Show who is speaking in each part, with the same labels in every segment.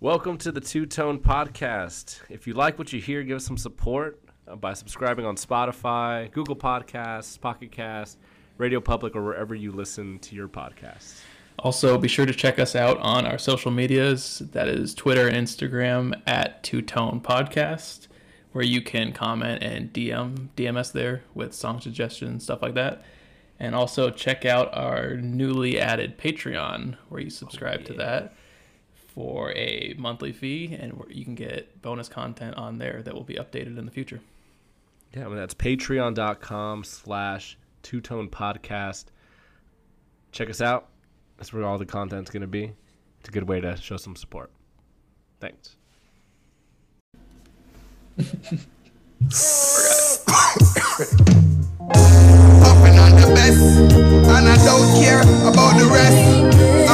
Speaker 1: Welcome to the Two Tone Podcast. If you like what you hear, give us some support uh, by subscribing on Spotify, Google Podcasts, Pocket Cast, Radio Public, or wherever you listen to your podcasts.
Speaker 2: Also, be sure to check us out on our social medias. That is Twitter and Instagram at Two Tone Podcast, where you can comment and DM DMS there with song suggestions, stuff like that. And also check out our newly added Patreon, where you subscribe to that for a monthly fee, and you can get bonus content on there that will be updated in the future.
Speaker 1: Yeah, I mean, that's patreon.com slash two tone podcast. Check us out. That's where all the content's going to be. It's a good way to show some support. Thanks.
Speaker 3: Puffing on the best, and I don't care about the rest.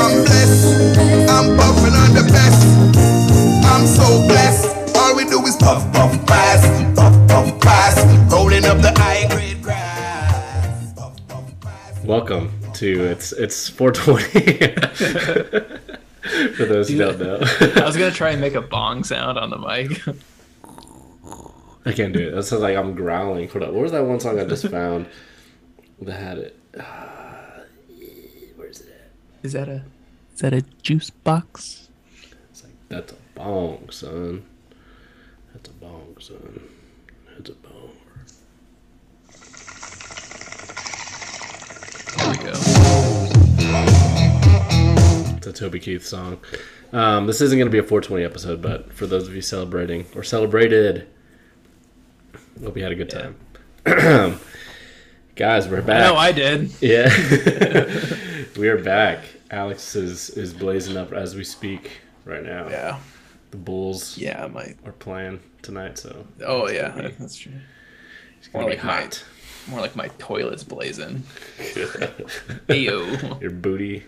Speaker 3: Puff, puff, pass, puff, puff, pass. Rolling up the high grade grass. Puff, puff, pass.
Speaker 1: Welcome to it's it's 420. For those who don't know,
Speaker 2: I was gonna try and make a bong sound on the mic.
Speaker 1: I can't do it. That sounds like I'm growling. Hold up. What was that one song I just found that had it? Uh, where's it at?
Speaker 2: Is that a is that a juice box?
Speaker 1: It's like that's a bong, son. That's a bong, son. That's a bong.
Speaker 2: There we go.
Speaker 1: It's a Toby Keith song. Um, this isn't going to be a 420 episode, but for those of you celebrating or celebrated, hope you had a good time. Guys, we're back.
Speaker 2: No, I did.
Speaker 1: Yeah, we are back. Alex is is blazing up as we speak right now.
Speaker 2: Yeah.
Speaker 1: The Bulls
Speaker 2: Yeah, my.
Speaker 1: are playing tonight, so
Speaker 2: Oh yeah, that's true.
Speaker 1: it's gonna
Speaker 2: More
Speaker 1: be
Speaker 2: like my-
Speaker 1: hot.
Speaker 2: More like my toilet's blazing. Ew.
Speaker 1: Your booty,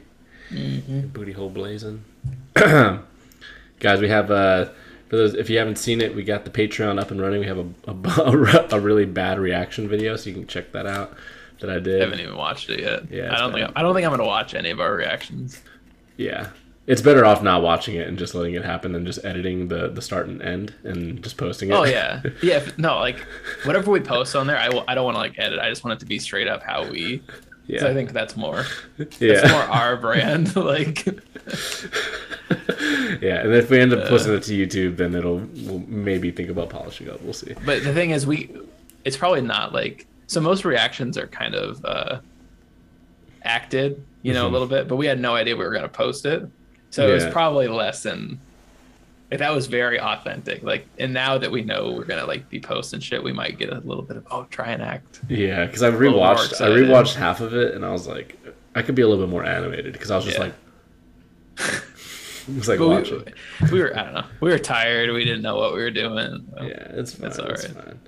Speaker 2: Mm-hmm.
Speaker 1: your booty hole blazing. Guys, we have uh, for those if you haven't seen it, we got the Patreon up and running. We have a a, a really bad reaction video, so you can check that out. That I did.
Speaker 2: I haven't even watched it yet.
Speaker 1: Yeah,
Speaker 2: I don't
Speaker 1: bad.
Speaker 2: think I don't think I'm gonna watch any of our reactions.
Speaker 1: Yeah. It's better off not watching it and just letting it happen than just editing the, the start and end and just posting it.
Speaker 2: Oh yeah, yeah. if- No, like whatever we post on there, I, I don't want to like edit. I just want it to be straight up how we.
Speaker 1: yeah.
Speaker 2: I think that's more. That's
Speaker 1: yeah.
Speaker 2: more our brand. like
Speaker 1: yeah. And if we end up posting it to YouTube, then it'll we'll maybe think about polishing up. We'll see.
Speaker 2: But the thing is, we it's probably not like so. Most reactions are kind of uh, acted, you know,
Speaker 1: Mhm.
Speaker 2: a little bit. But we had no idea we were going to post it, so it was probably less than. Like that was very authentic. Like, and now that we know we're gonna like be posting shit, we might get a little bit of oh, try and act.
Speaker 1: Yeah, because I rewatched I rewatched half of it and I was like, I could be a little bit more animated because I was just
Speaker 2: Yeah.
Speaker 1: like, it was like
Speaker 2: we, we were I don't know. We were tired. We didn't know what we were doing.
Speaker 1: Yeah, it's fine. It's
Speaker 2: alright.
Speaker 1: fine.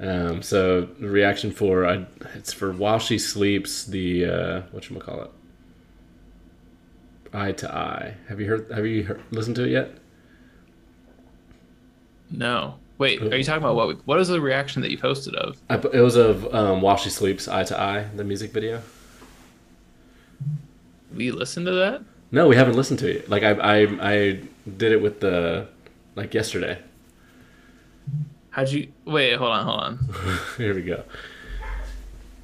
Speaker 1: Um, so the reaction for I, it's for while she sleeps. The uh, what you call it? Eye to eye. Have you heard? Have you heard, listened to it yet?
Speaker 2: No. Wait, are you talking about what? What is the reaction that you posted of?
Speaker 1: I, it was of um, while she sleeps. Eye to eye. The music video.
Speaker 2: We listened to that.
Speaker 1: No, we haven't listened to it. Like I, I, I did it with the, like yesterday.
Speaker 2: How'd you? Wait, hold on, hold on.
Speaker 1: Here we go.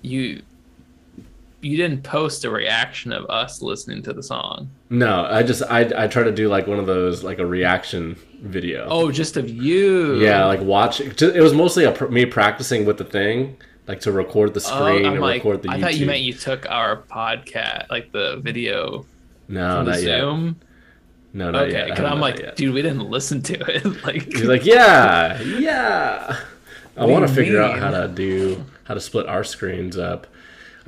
Speaker 2: You you didn't post a reaction of us listening to the song.
Speaker 1: No, I just I I try to do like one of those like a reaction video.
Speaker 2: Oh, just of you.
Speaker 1: Yeah, like watch. It was mostly a, pr- me practicing with the thing, like to record the
Speaker 2: Oh,
Speaker 1: screen and
Speaker 2: like,
Speaker 1: record the
Speaker 2: I
Speaker 1: YouTube.
Speaker 2: thought you meant you took our podcast, like the video
Speaker 1: no,
Speaker 2: from the
Speaker 1: not yet.
Speaker 2: Zoom.
Speaker 1: No, not
Speaker 2: Okay,
Speaker 1: yet.
Speaker 2: because I'm like,
Speaker 1: yet.
Speaker 2: dude, we didn't listen to it. like,
Speaker 1: He's like, yeah, yeah. I want to figure out how to do how to split our screens up.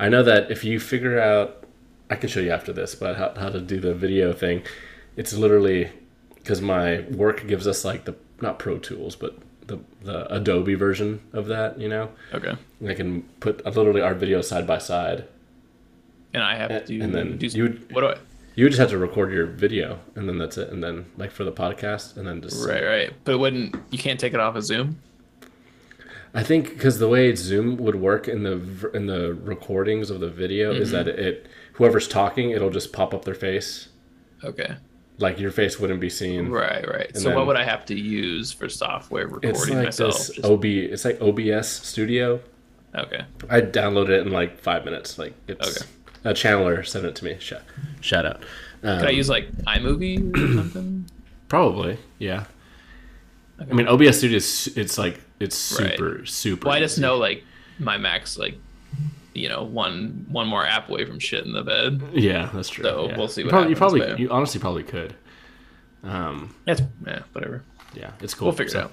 Speaker 1: I know that if you figure out, I can show you after this, but how, how to do the video thing, it's literally because my work gives us like the not Pro Tools, but the the Adobe version of that. You know,
Speaker 2: okay,
Speaker 1: I can put uh, literally our video side by side.
Speaker 2: and I have to do,
Speaker 1: And then
Speaker 2: do
Speaker 1: you would-
Speaker 2: what do I?
Speaker 1: You would just have to record your video, and then that's it. And then like for the podcast, and then just
Speaker 2: Right, right. But it wouldn't you can't take it off of Zoom?
Speaker 1: I think because the way Zoom would work in the in the recordings of the video is that it whoever's talking, it'll just pop up their face,
Speaker 2: Okay.
Speaker 1: like your face wouldn't be seen.
Speaker 2: Right, right.
Speaker 1: And
Speaker 2: so
Speaker 1: then-
Speaker 2: what would I have to use for software recording
Speaker 1: It's like
Speaker 2: myself?
Speaker 1: this
Speaker 2: Just-
Speaker 1: OB. It's like OBS Studio.
Speaker 2: okay.
Speaker 1: I downloaded it in like five minutes. Like it's
Speaker 2: Okay.
Speaker 1: a Chandler sent it to me. Shout, shout out. Um,
Speaker 2: Could I use like iMovie or something?
Speaker 1: Probably, yeah.
Speaker 2: Okay.
Speaker 1: I mean, OBS Studio is it's like it's
Speaker 2: Right.
Speaker 1: super super.
Speaker 2: Well, I just
Speaker 1: easy.
Speaker 2: know like my Mac's like, you know, one one more app away from shit in the bed.
Speaker 1: Yeah, that's true.
Speaker 2: So
Speaker 1: yeah.
Speaker 2: we'll see
Speaker 1: You
Speaker 2: what
Speaker 1: probably, you probably, you honestly probably could. Um,
Speaker 2: That's yeah, whatever.
Speaker 1: yeah, it's cool.
Speaker 2: We'll figure
Speaker 1: So-
Speaker 2: it out.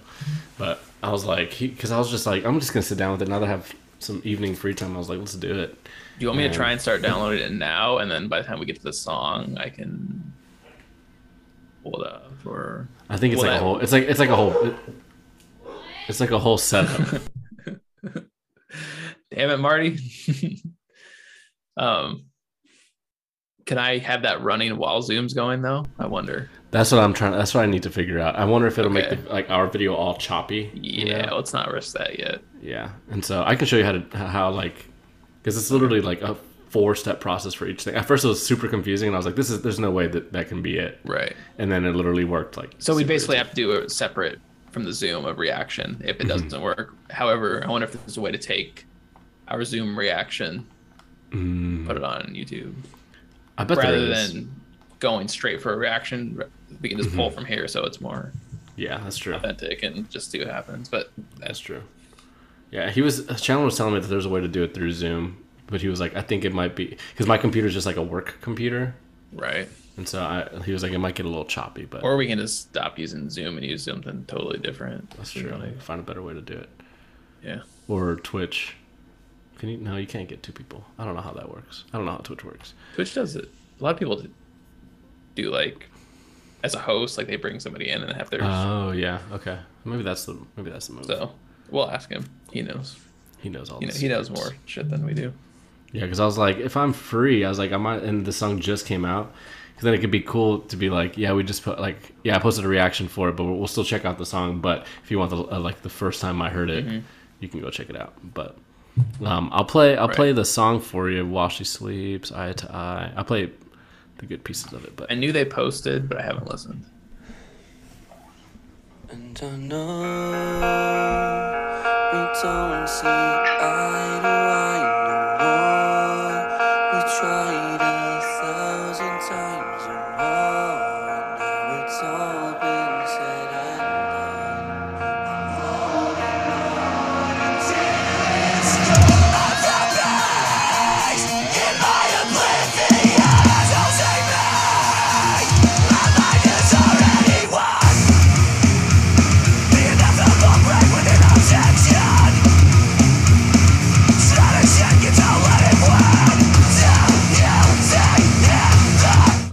Speaker 1: But I was like, because I was just like, I'm just gonna sit down with it now that I have some evening free time. I was like, let's do it.
Speaker 2: Do you want me
Speaker 1: Yeah.
Speaker 2: to try and start downloading it now, and then by the time we get to the song, I can pull it up or
Speaker 1: I think it's like a whole. It's like it's like a whole. it- it's like a whole setup.
Speaker 2: Damn it, Marty. um, can I have that running while Zoom's going though? I wonder.
Speaker 1: that's what I'm trying. That's what I need to figure out. I wonder if it'll
Speaker 2: Okay.
Speaker 1: make the, like our video all choppy.
Speaker 2: Yeah,
Speaker 1: know?
Speaker 2: let's not risk that yet.
Speaker 1: Yeah, and so I can show you how to how like because it's literally like a four step process for each thing. At first, it was super confusing, and I was like, "This is there's no way that that can be it."
Speaker 2: Right.
Speaker 1: And then it literally worked. Like
Speaker 2: So we basically
Speaker 1: easy.
Speaker 2: have to do a separate from the Zoom of reaction if it
Speaker 1: Mm-hmm.
Speaker 2: doesn't work. However, I wonder if there's a way to take our Zoom reaction,
Speaker 1: Mm,
Speaker 2: put it on YouTube,
Speaker 1: I bet
Speaker 2: rather than going straight for a reaction. We can just
Speaker 1: Mm-hmm.
Speaker 2: pull from here, so it's more
Speaker 1: yeah, that's true.
Speaker 2: authentic and just see what happens. But
Speaker 1: That's true. Yeah, he was. Chandler was telling me that there's a way to do it through Zoom, but he was like, "I think it might be because my computer's just like a work computer."
Speaker 2: right.
Speaker 1: And so I, he was like, it might get a little choppy, but
Speaker 2: Or we can just stop using Zoom and use something totally different.
Speaker 1: that's true.
Speaker 2: like-
Speaker 1: Find a better way to do it.
Speaker 2: yeah.
Speaker 1: Or Twitch. Can you? No, you can't get two people. I don't know how that works. I don't know how Twitch works.
Speaker 2: Twitch does it. A lot of people do- do like as a host, like they bring somebody in and have their.
Speaker 1: Oh yeah, okay. Maybe that's the maybe that's the move.
Speaker 2: so we'll ask him. He knows.
Speaker 1: he knows all.
Speaker 2: You know, he knows more shit than we do.
Speaker 1: Yeah, because I was like, if I'm free, I was like, I might, and the song just came out, because then it could be cool to be like, yeah, we just put like, yeah, I posted a reaction for it, but we'll still check out the song. But if you want the uh, like the first time I heard it, you can go check it out. But um, I'll play, I'll
Speaker 2: Right.
Speaker 1: play the song for you while she sleeps, eye to eye. I'll play the good pieces of it, but
Speaker 2: I knew they posted, but I haven't listened.
Speaker 4: And I know we don't see eye to eye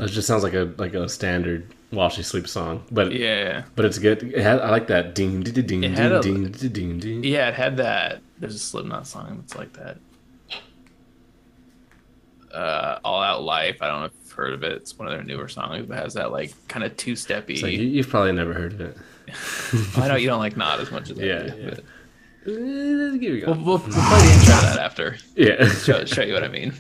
Speaker 1: it just sounds like a like a standard while she sleeps song. But
Speaker 2: Yeah.
Speaker 1: but it's good. It had, I like that ding ding ding ding
Speaker 2: It had a-
Speaker 1: ding ding ding ding.
Speaker 2: Yeah, it had that. There's a Slipknot song that's like that. Uh, All Out Life. I don't know if you've heard of it. It's one of their newer songs, but has that like kind of two steppy.
Speaker 1: Like, you, you've probably never heard of it.
Speaker 2: I know you don't like Not as much as I
Speaker 1: Yeah,
Speaker 2: do.
Speaker 1: yeah.
Speaker 2: But
Speaker 1: Uh, Here we go.
Speaker 2: we'll, we'll, we'll play the intro of that after.
Speaker 1: yeah.
Speaker 2: Show, show you what I mean.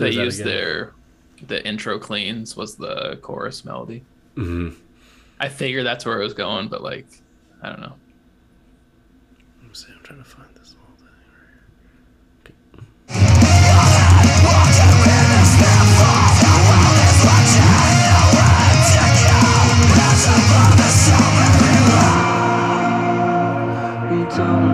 Speaker 2: Like they
Speaker 1: Does
Speaker 2: used
Speaker 1: again.
Speaker 2: their the intro cleans was the chorus melody.
Speaker 1: hmm
Speaker 2: I figured that's where it was going, but like, I don't know.
Speaker 1: Let me see. I'm trying to find this whole thing.
Speaker 5: We don't see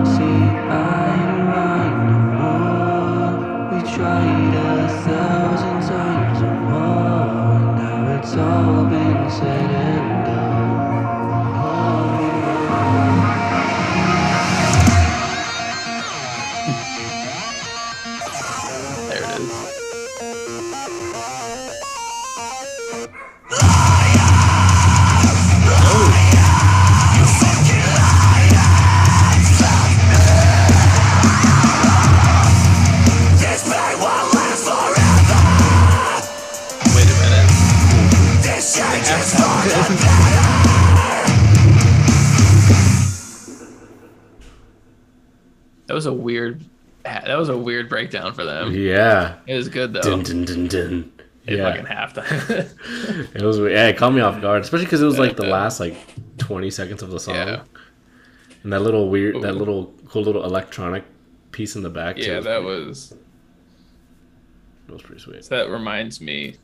Speaker 2: was a weird. That was a weird breakdown for them.
Speaker 1: Yeah.
Speaker 2: It was good though.
Speaker 1: Dun, dun, dun, dun.
Speaker 2: It
Speaker 1: Yeah.
Speaker 2: fucking halftime.
Speaker 1: It was yeah, it caught me off guard, especially because it was like the last like twenty seconds of the song,
Speaker 2: yeah,
Speaker 1: and that little weird, that little cool little electronic piece in the back.
Speaker 2: yeah,
Speaker 1: was
Speaker 2: that was
Speaker 1: that was pretty sweet.
Speaker 2: So that reminds me,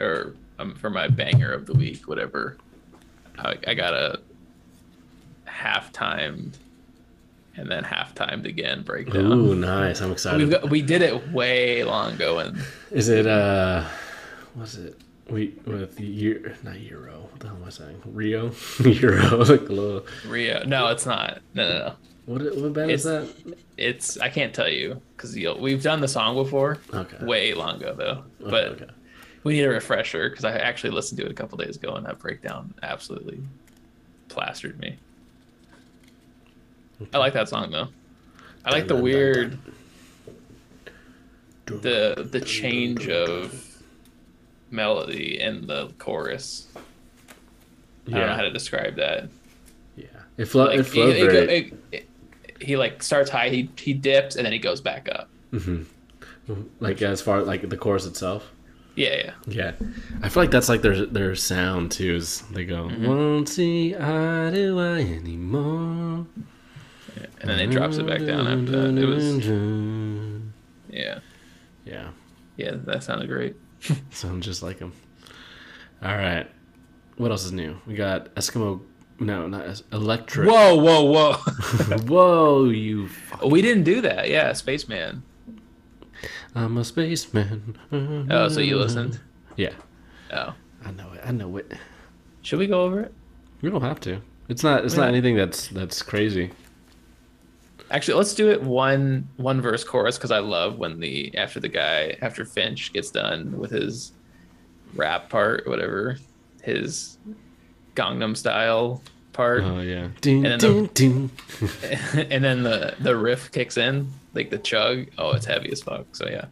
Speaker 2: or um, for my banger of the week, whatever. I, I got a half timed, and then half timed again breakdown.
Speaker 1: Ooh, nice! I'm excited.
Speaker 2: We've got, we did it way long ago, and
Speaker 1: Is it uh, was it? We with year not Euro. What the hell am I saying? Rio, Euro, like a little.
Speaker 2: Rio. No, it's not. No, no, no.
Speaker 1: What what band is
Speaker 2: It's-
Speaker 1: that?
Speaker 2: It's I can't tell you because we've done the song before.
Speaker 1: Okay.
Speaker 2: Way long ago though,
Speaker 1: Okay,
Speaker 2: but
Speaker 1: okay.
Speaker 2: we need a refresher because I actually listened to it a couple days ago and that breakdown absolutely plastered me. I like that song though. I like the weird the the change of melody in the chorus. I don't know how to describe that.
Speaker 1: yeah. It flow,
Speaker 2: Like,
Speaker 1: it flowed
Speaker 2: he,
Speaker 1: very.
Speaker 2: it- it- he like starts high, he he dips, and then he goes back up.
Speaker 1: like as far like the chorus itself.
Speaker 2: Yeah, yeah.
Speaker 1: Yeah, I feel like that's like their their sound too. Is they go
Speaker 2: Mm-hmm.
Speaker 1: won't see eye to eye anymore.
Speaker 2: And then it drops it back down after that. It was yeah,
Speaker 1: yeah,
Speaker 2: yeah. That sounded great.
Speaker 1: Sounds just like him. All right, what else is new? We got Eskimo. No, not es- electric.
Speaker 2: Whoa, whoa, whoa!
Speaker 1: Whoa, you! Fuck.
Speaker 2: we didn't do that. Yeah, Spaceman.
Speaker 1: I'm a spaceman.
Speaker 2: Oh, so you listened?
Speaker 1: Yeah,
Speaker 2: Oh,
Speaker 1: I know it. I know it.
Speaker 2: should we go over it?
Speaker 1: We don't have to. It's not. It's not anything that's that's crazy.
Speaker 2: Actually, let's do it one one verse chorus because I love when the after the guy after Finch gets done with his rap part, whatever, his Gangnam style part,
Speaker 1: Oh yeah. Ding,
Speaker 2: And then
Speaker 1: ding,
Speaker 2: the-
Speaker 1: ding.
Speaker 2: and then the the riff kicks in, like the chug. Oh, it's heavy as fuck. So yeah,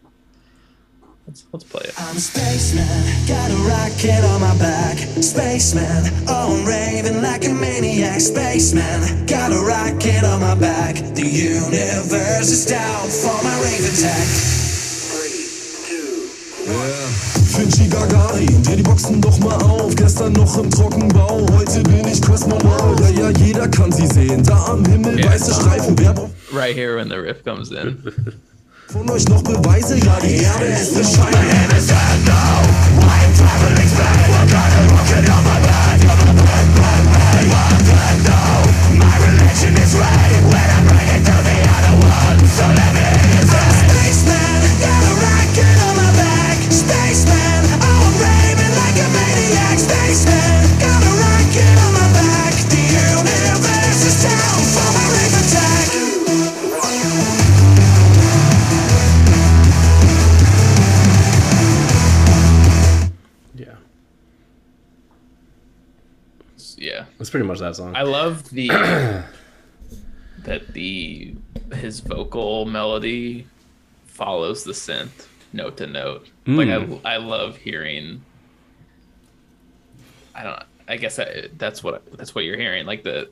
Speaker 2: let's let's play it.
Speaker 4: I'm a spaceman, got a rocket on my back. Spaceman, oh, I'm raving like a maniac. Spaceman, got a rocket on my back. The universe is down for my rave attack.
Speaker 6: Finchi Gagarin, dreh die Boxen doch mal auf. Gestern noch im Trockenbau, heute bin ich Kosmonaut. Ja, ja, jeder kann sie sehen. Da am Himmel
Speaker 2: Ja,
Speaker 6: weiße. Streifen. Wer
Speaker 2: Right here when the riff comes in.
Speaker 6: von euch noch Beweise? Ja, die Erde ist bescheiden.
Speaker 4: Spaceman, got a
Speaker 1: pretty much that song.
Speaker 2: I love the that the his vocal melody follows the synth note to note. Like
Speaker 1: Mm.
Speaker 2: I I love hearing. I don't. I guess that, that's what that's what you're hearing. Like the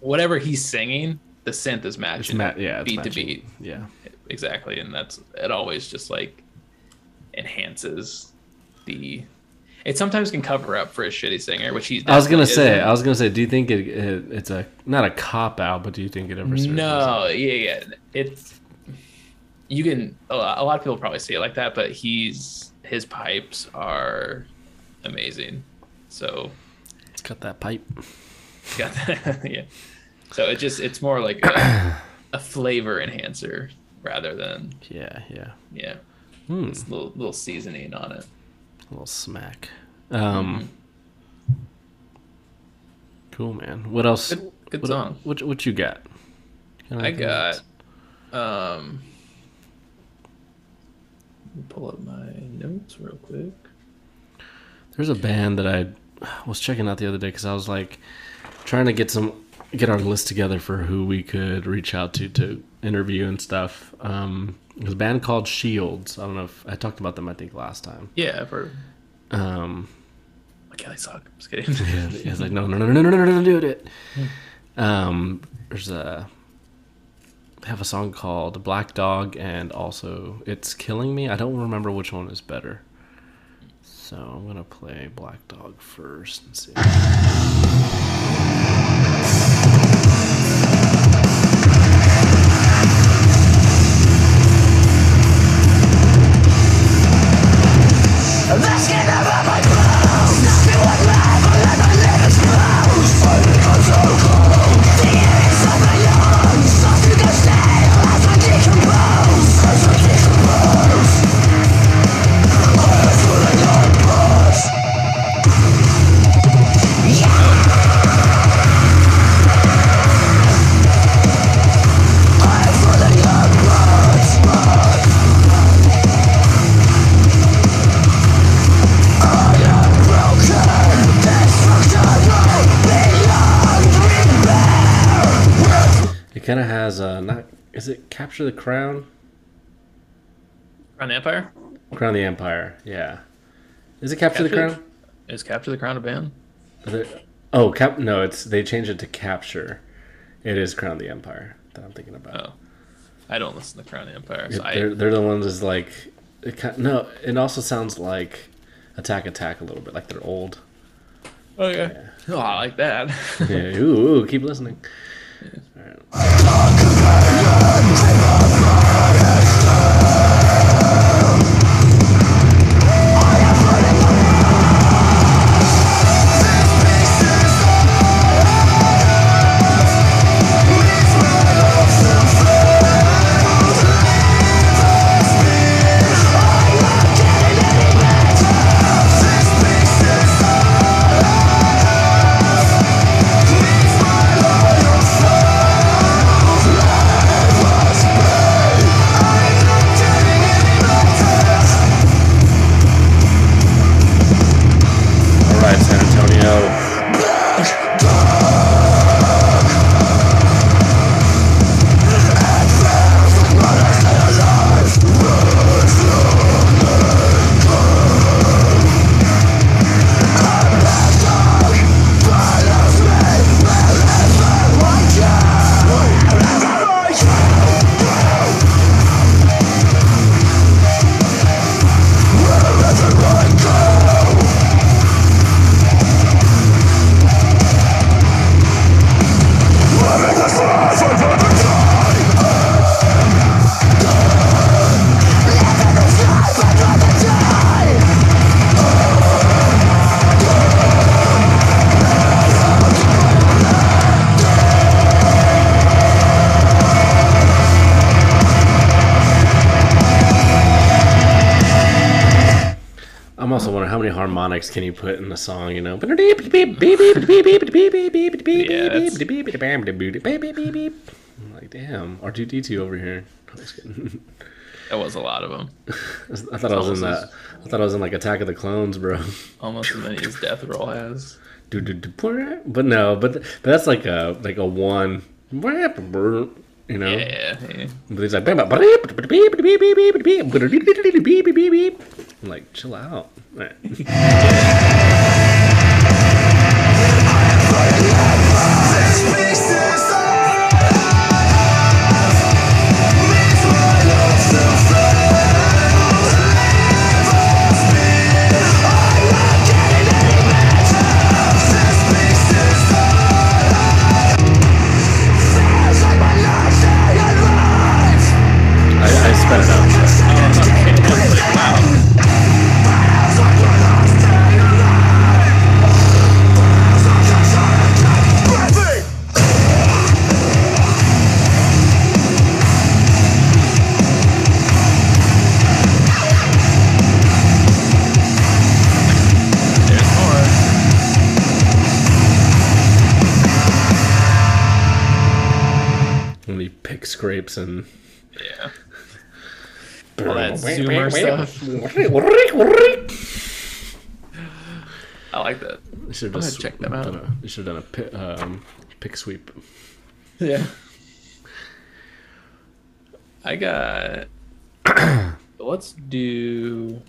Speaker 2: whatever he's singing, the synth is matching.
Speaker 1: Mm-hmm. ma- yeah,
Speaker 2: beat
Speaker 1: matching.
Speaker 2: to beat.
Speaker 1: Yeah,
Speaker 2: exactly, and that's it. Always just like enhances the. It sometimes can cover up for a shitty singer, which he's.
Speaker 1: I was gonna say.
Speaker 2: isn't.
Speaker 1: I was gonna say. Do you think it, it it's a not a cop out, but do you think it ever? serves
Speaker 2: No, yeah, yeah. It's you can a lot, a lot of people probably see it like that, but he's his pipes are amazing. So
Speaker 1: It's got that pipe.
Speaker 2: got that, yeah. So it just it's more like a, a flavor enhancer rather than
Speaker 1: Yeah, yeah.
Speaker 2: yeah,
Speaker 1: Hmm.
Speaker 2: it's a little little seasoning on it.
Speaker 1: A little smack. Um. Cool, man. What else?
Speaker 2: Good, good
Speaker 1: what,
Speaker 2: song.
Speaker 1: What what you got? Got
Speaker 2: I got um. let me Pull up my notes real quick.
Speaker 1: There's a band that I was checking out the other day because I was like trying to get some get our list together for who we could reach out to to interview and stuff. Um, it was a band called Shields. I don't know if I talked about them. I think last time.
Speaker 2: Yeah, I've heard.
Speaker 1: Um,
Speaker 2: Okay, I suck. Just kidding.
Speaker 1: yeah, it's like no, no, no, no, no, no, no, no, do it. Um, there's a they have a song called Black Dog and also It's Killing Me. I don't remember which one is better. So I'm gonna play Black Dog first and see. Capture the Crown?
Speaker 2: Crown the Empire?
Speaker 1: Crown the Empire. Yeah. Is it Capture, the
Speaker 2: Capture the-
Speaker 1: Crown?
Speaker 2: Is Capture the Crown a band?
Speaker 1: It- oh, cap. No, it's they changed it to Capture. It is Crown the Empire that I'm thinking about.
Speaker 2: Oh. I don't listen to Crown the Empire. So I,
Speaker 1: they're, they're the ones that's like it no it also sounds like attack attack a little bit like they're old
Speaker 2: oh, yeah. Oh, I like that.
Speaker 1: yeah ooh, ooh keep listening yeah. All right. Also wondering how many harmonics can you put in a song, you know? I'm like, damn, R2D2 over here. I'm just kidding.
Speaker 2: that was a lot of them.
Speaker 1: I thought I was in that. I thought I was in like Attack of the Clones, bro.
Speaker 2: Almost as many as Death Roll has.
Speaker 1: But no, but but that's like a like a one. You know,
Speaker 2: Yeah, yeah.
Speaker 1: but he's like, I'm like, chill out. Alright.
Speaker 3: This
Speaker 1: grapes and
Speaker 2: Yeah. All that Zoomer stuff. I like that.
Speaker 1: You should have
Speaker 2: gonna check them out.
Speaker 1: A, you should have done a um, pick sweep.
Speaker 2: Yeah. I got. let's do.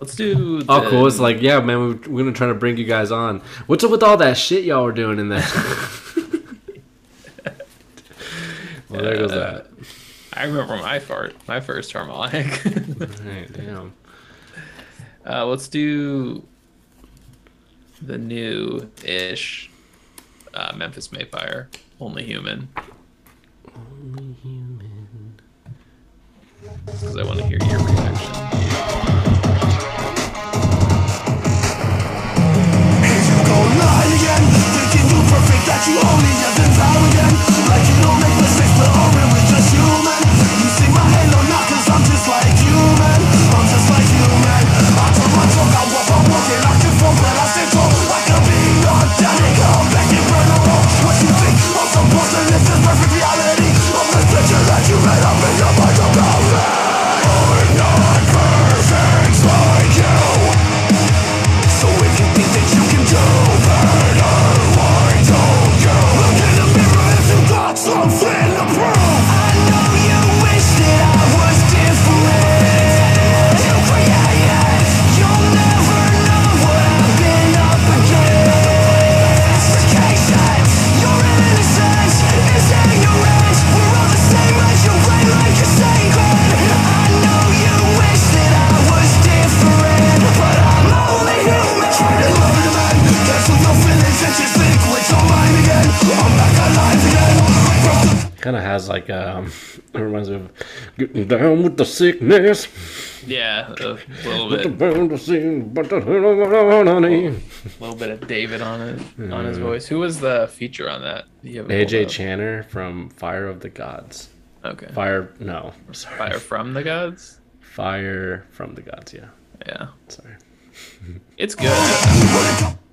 Speaker 2: Let's do.
Speaker 1: Oh,
Speaker 2: the-
Speaker 1: cool! It's like, yeah, man, we- we're gonna try to bring you guys on. What's up with all that shit y'all were doing in there? well, there goes that.
Speaker 2: I remember my fart, my first harmonic.
Speaker 1: Right, damn.
Speaker 2: uh, let's do the new ish uh, Memphis May Fire, Only Human. Only Human. Because I want to hear your reaction.
Speaker 1: Sickness.
Speaker 2: Yeah, a little bit,
Speaker 1: Down to see, but the honey.
Speaker 2: little bit of David on it, on his voice. Who was the feature on that? You
Speaker 1: AJ? Channer from Fire of the Gods.
Speaker 2: Okay.
Speaker 1: Fire, no, sorry.
Speaker 2: Fire from the gods.
Speaker 1: Fire from the Gods. Yeah,
Speaker 2: Yeah,
Speaker 1: sorry.
Speaker 2: it's good.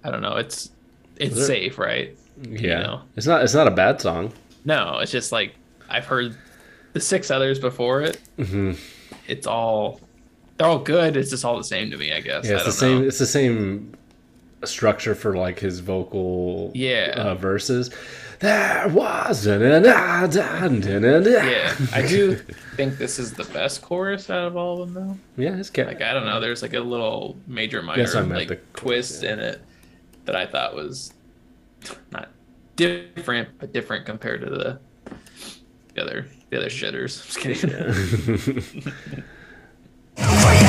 Speaker 2: I don't know. It's it's
Speaker 1: it?
Speaker 2: safe, right?
Speaker 1: Yeah,
Speaker 2: know.
Speaker 1: it's not. It's not a bad song.
Speaker 2: No, it's just like I've heard the six others before it.
Speaker 1: Mm-hmm.
Speaker 2: It's all they're all good. It's just all the same to me, I guess.
Speaker 1: Yeah, it's the same.
Speaker 2: know.
Speaker 1: It's the same structure for like his vocal.
Speaker 2: Yeah.
Speaker 1: uh, verses. There was an yeah.
Speaker 2: I do think this is the best chorus out of all of them, though.
Speaker 1: Yeah, it's cat.
Speaker 2: Like I don't know, there's like a little major minor like
Speaker 1: the
Speaker 2: twist
Speaker 1: yeah.
Speaker 2: in it that I thought was not different, but different compared to the the other the other shitters. Just kidding.
Speaker 4: You'll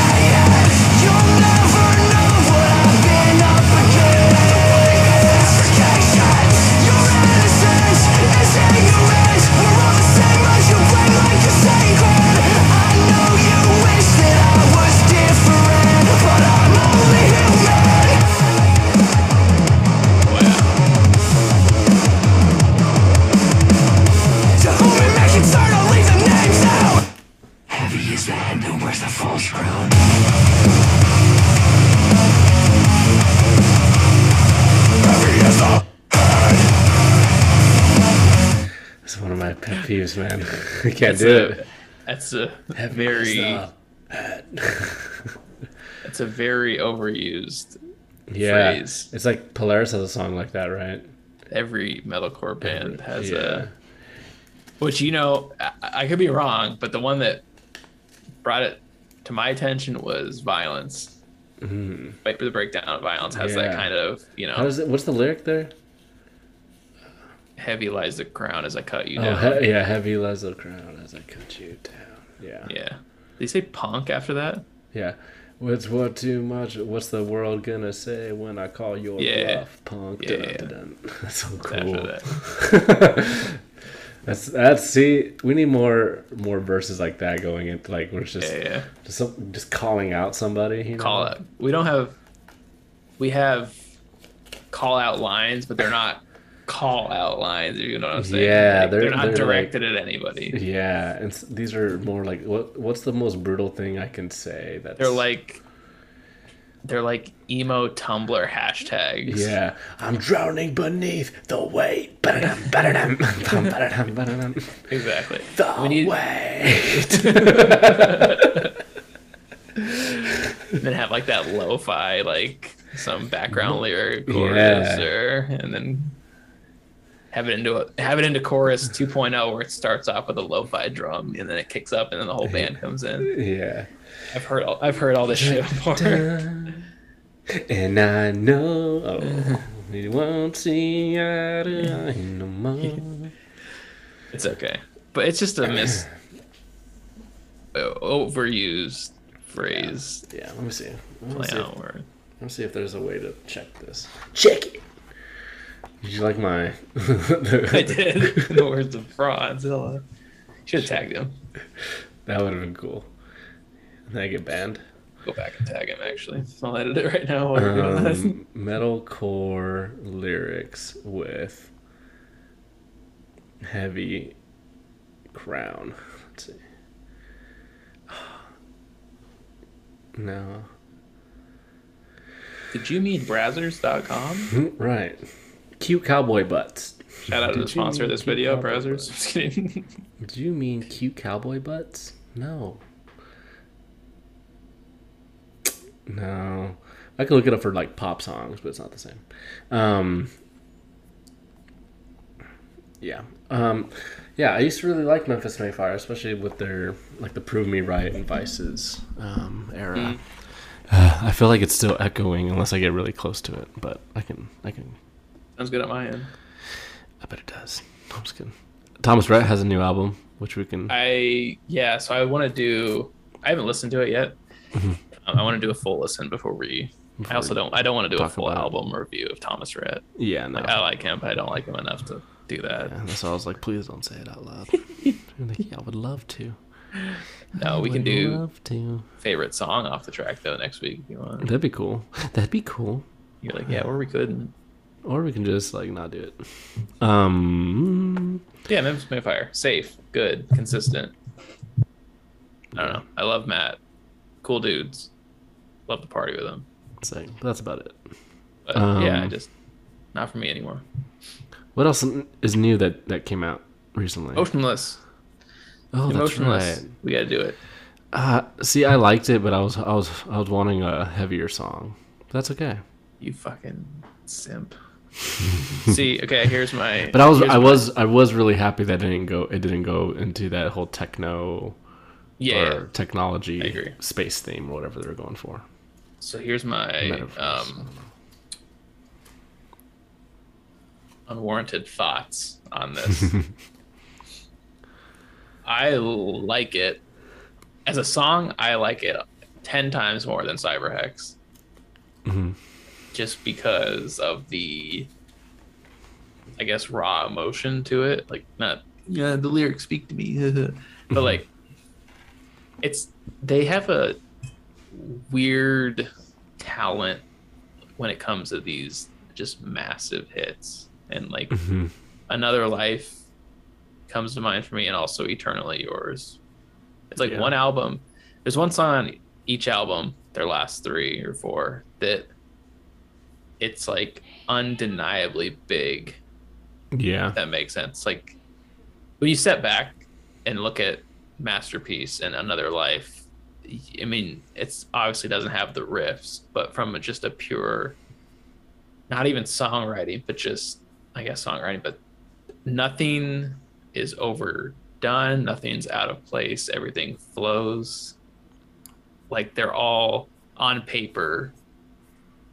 Speaker 1: my pet peeves, man. I can't
Speaker 2: That's
Speaker 1: do
Speaker 2: a,
Speaker 1: it.
Speaker 2: that's a
Speaker 1: Heavy
Speaker 2: very it's a very overused
Speaker 1: Yeah,
Speaker 2: phrase.
Speaker 1: it's like Polaris has a song like that, right?
Speaker 2: every metalcore band has
Speaker 1: yeah.
Speaker 2: a which you know I, I could be wrong but the one that brought it to my attention was violence mm the breakdown of violence has that
Speaker 1: Mm-hmm.
Speaker 2: Kind of you know
Speaker 1: How does it? What's the lyric there?
Speaker 2: Heavy lies the crown as i cut you
Speaker 1: Oh,
Speaker 2: down
Speaker 1: he- yeah, heavy lies the crown as I cut you down. Yeah,
Speaker 2: yeah did you say punk after that
Speaker 1: yeah. What's what too much? What's the world gonna say when I call your
Speaker 2: Yeah.
Speaker 1: bluff, punk?
Speaker 2: Yeah, yeah.
Speaker 1: That's so
Speaker 2: after
Speaker 1: cool.
Speaker 2: that
Speaker 1: That's that's see, we need more more verses like that going into like we're just
Speaker 2: yeah yeah
Speaker 1: just some, just calling out somebody. You know?
Speaker 2: call out we don't have we have call out lines but they're not call out lines if you know what i'm saying
Speaker 1: Yeah,
Speaker 2: Like, they're,
Speaker 1: they're-
Speaker 2: not
Speaker 1: they're like-
Speaker 2: directed at anybody
Speaker 1: Yeah, and these are more like what what's the most brutal thing I can say? That
Speaker 2: they're like they're like emo Tumblr hashtags.
Speaker 1: Yeah, I'm drowning beneath the weight. Ba-da-dum, ba-da-dum, bum, ba-da-dum, ba-da-dum.
Speaker 2: exactly.
Speaker 1: The
Speaker 2: We need-
Speaker 1: weight.
Speaker 2: And then have like that lo-fi, like some background lyric chorus,
Speaker 1: Yeah.
Speaker 2: or and then have it into a have it into chorus 2.0 where it starts off with a lo-fi drum and then it kicks up and then the whole band comes in.
Speaker 1: Yeah.
Speaker 2: I've heard all I've heard all this shit before.
Speaker 1: And I know oh, we won't see eye to eye no more.
Speaker 2: It's okay, but it's just a mis uh, overused phrase.
Speaker 1: Yeah, let me see. Let me
Speaker 2: Play
Speaker 1: see, if, let me see if there's a way to check this. Check it. Did you like my?
Speaker 2: I did. In the words of Frauzilla. Should have tagged him.
Speaker 1: That would have been cool. And then I get banned.
Speaker 2: Go back and tag him. Actually, I'll edit it right now. While you're doing that.
Speaker 1: Um, metalcore lyrics with heavy crown. Let's see. No.
Speaker 2: Did you mean Brazzers.com?
Speaker 1: Right. Cute cowboy butts.
Speaker 2: Shout out to the sponsor of this video,
Speaker 1: cowboy
Speaker 2: Brazzers. Just kidding.
Speaker 1: Do you mean cute cowboy butts? No. No. I can look it up for like pop songs, but it's not the same. Um Yeah. Um yeah, I used to really like Memphis May Fire, especially with their like the Prove Me Right and Vices um era. I feel like it's still echoing unless I get really close to it, but I can I can
Speaker 2: Sounds good at my end.
Speaker 1: I bet it does. I'm just kidding. Thomas Rhett has a new album, which we can
Speaker 2: I yeah. So I want to do. I haven't listened to it yet. Um, I want to do a full listen before we. I also don't. I don't want to do a full
Speaker 1: about it.
Speaker 2: album review of Thomas Rhett.
Speaker 1: Yeah, no.
Speaker 2: Like I like him, but I don't like him enough to do that.
Speaker 1: Yeah, that's why I was like, please don't say it out loud. Like, yeah, I would love to.
Speaker 2: No, we
Speaker 1: I
Speaker 2: can
Speaker 1: would
Speaker 2: do favorite song off the track though next week if you want.
Speaker 1: That'd be cool. That'd be cool.
Speaker 2: You're like, yeah, or we could.
Speaker 1: Or we can just like not do it. Um.
Speaker 2: Yeah, Memphis May Fire, safe, good, consistent. I don't know. I love Matt. Cool dudes. Love to party with him.
Speaker 1: So that's about it.
Speaker 2: But yeah,
Speaker 1: Um,
Speaker 2: just not for me anymore.
Speaker 1: What else is new that that came out recently?
Speaker 2: Motionless.
Speaker 1: oh, that's
Speaker 2: Emotionless.
Speaker 1: right.
Speaker 2: We gotta do it.
Speaker 1: Uh, see, I liked it, but I was I was I was wanting a heavier song. That's okay.
Speaker 2: You fucking simp. See, okay, here's my.
Speaker 1: But I was I
Speaker 2: my-
Speaker 1: was I was really happy that it didn't go it didn't go into that whole techno
Speaker 2: Yeah.
Speaker 1: or technology space theme or whatever they're going for.
Speaker 2: So here's my um, unwarranted thoughts on this. I like it as a song. I like it ten times more than Cyberhex,
Speaker 1: Mhm.
Speaker 2: Just because of the, I guess, raw emotion to it. Like not yeah, the lyrics speak to me, but like it's they have a weird talent when it comes to these just massive hits and like
Speaker 1: Mhm.
Speaker 2: another life comes to mind for me and also eternally yours it's like
Speaker 1: Yeah.
Speaker 2: one album there's one song on each album their last three or four that it's like undeniably big
Speaker 1: Yeah.
Speaker 2: if that makes sense. Like when you step back and look at Masterpiece and Another Life, I mean, it's obviously doesn't have the riffs, but from just a pure, not even songwriting, but just I guess songwriting, but nothing is overdone, nothing's out of place, everything flows. Like they're all on paper,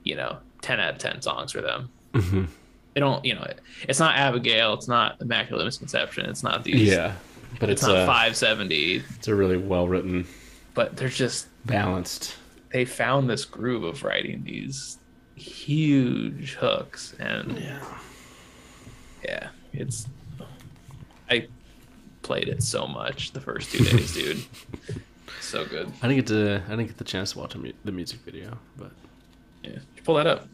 Speaker 2: you know, ten out of ten songs for them
Speaker 1: hmm
Speaker 2: they don't you know it's not abigail it's not immaculate misconception it's not these
Speaker 1: Yeah. But
Speaker 2: it's,
Speaker 1: it's,
Speaker 2: not
Speaker 1: a
Speaker 2: 570
Speaker 1: it's a really well written,
Speaker 2: but they're just
Speaker 1: balanced.
Speaker 2: they found this groove of writing these huge hooks and
Speaker 1: Yeah.
Speaker 2: yeah it's i played it so much the first two days dude so good
Speaker 1: I didn't get to I didn't get the chance to watch mu- the music video, but
Speaker 2: yeah you pull that up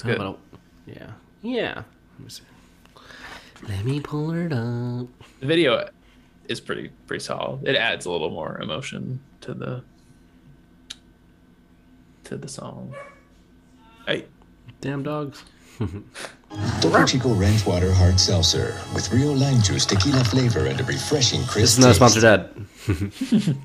Speaker 2: it's good
Speaker 1: but I'll- yeah. Yeah. Let me see. Let me pull it up.
Speaker 2: the video is pretty pretty solid it adds a little more emotion to the to the song. Hey,
Speaker 1: Damn dogs.
Speaker 7: Topo Chico Ranch Water Hard Seltzer with real lime juice, tequila flavor, and a refreshing
Speaker 1: This
Speaker 7: crisp
Speaker 1: is not sponsored ad.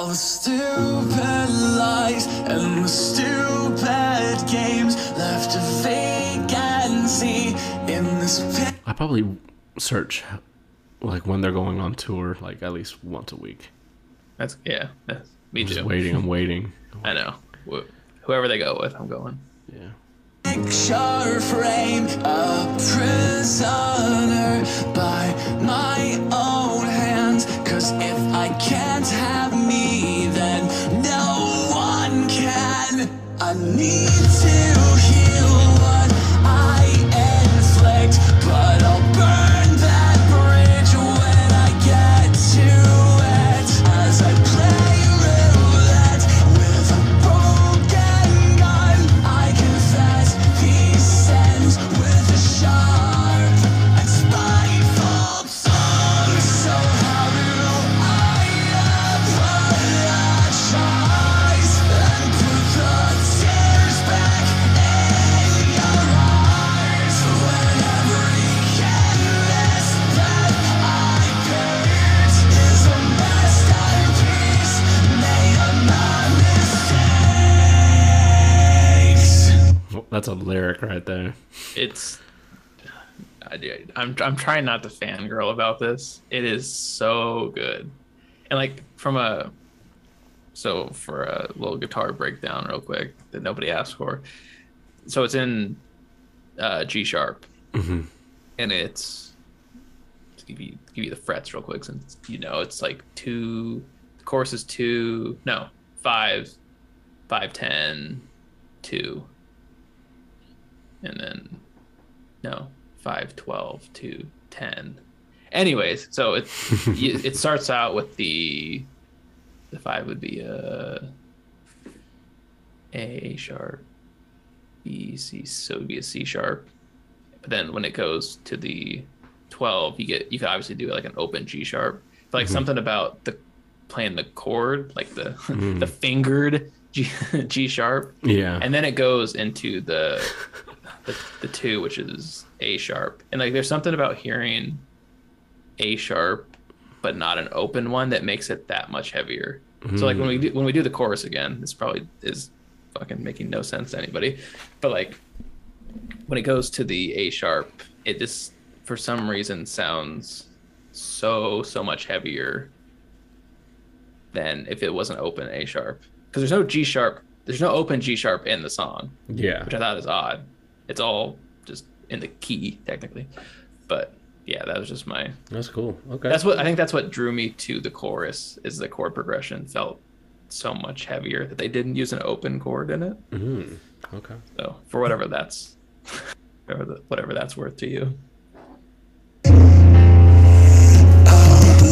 Speaker 4: All the stupid lies and the stupid games left a vacancy in this pit.
Speaker 1: I probably search like when they're going on tour, like at least once a week.
Speaker 2: that's yeah. That's, me
Speaker 1: I'm just waiting. I'm waiting.
Speaker 2: I know. Whoever they go with, I'm going.
Speaker 1: Yeah.
Speaker 4: picture frame a prisoner by my own hands cause if i can't have me then no one can. I need to heal what i inflict but i'll
Speaker 1: That's a lyric right there.
Speaker 2: It's. I, I'm I'm trying not to fangirl about this. It is so good, and like from a. So for a little guitar breakdown, real quick, that nobody asked for. So it's in uh, G sharp, and it's to give you give you the frets real quick, since you know it's like two. The chorus is two. No, five, five ten, two and then no 5 12 to 10 anyways so it it starts out with the the 5 would be uh, a a sharp b c so it would be a c sharp. But then when it goes to the 12 you get you can obviously do like an open g sharp. But like mm-hmm. something about the playing the chord like the mm. the fingered g, g sharp.
Speaker 1: Yeah.
Speaker 2: and then it goes into the, the the two which is a sharp and like there's something about hearing a sharp but not an open one that makes it that much heavier so like when we do when we do the chorus again this probably is fucking making no sense to anybody but like when it goes to the a sharp it just for some reason sounds so so much heavier than if it wasn't open a sharp because there's no g sharp there's no open g sharp in the song
Speaker 1: yeah.
Speaker 2: which I thought is odd. It's all just in the key technically, but yeah, that was just my.
Speaker 1: That's cool. Okay.
Speaker 2: That's what I think. That's what drew me to the chorus. Is the chord progression felt so much heavier that they didn't use an open chord in it.
Speaker 1: Mm, okay.
Speaker 2: So for whatever that's, whatever, the, whatever that's worth to you.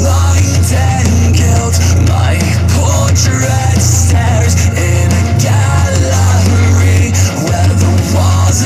Speaker 4: Light and guilt, my portrait stares in a gallery where the walls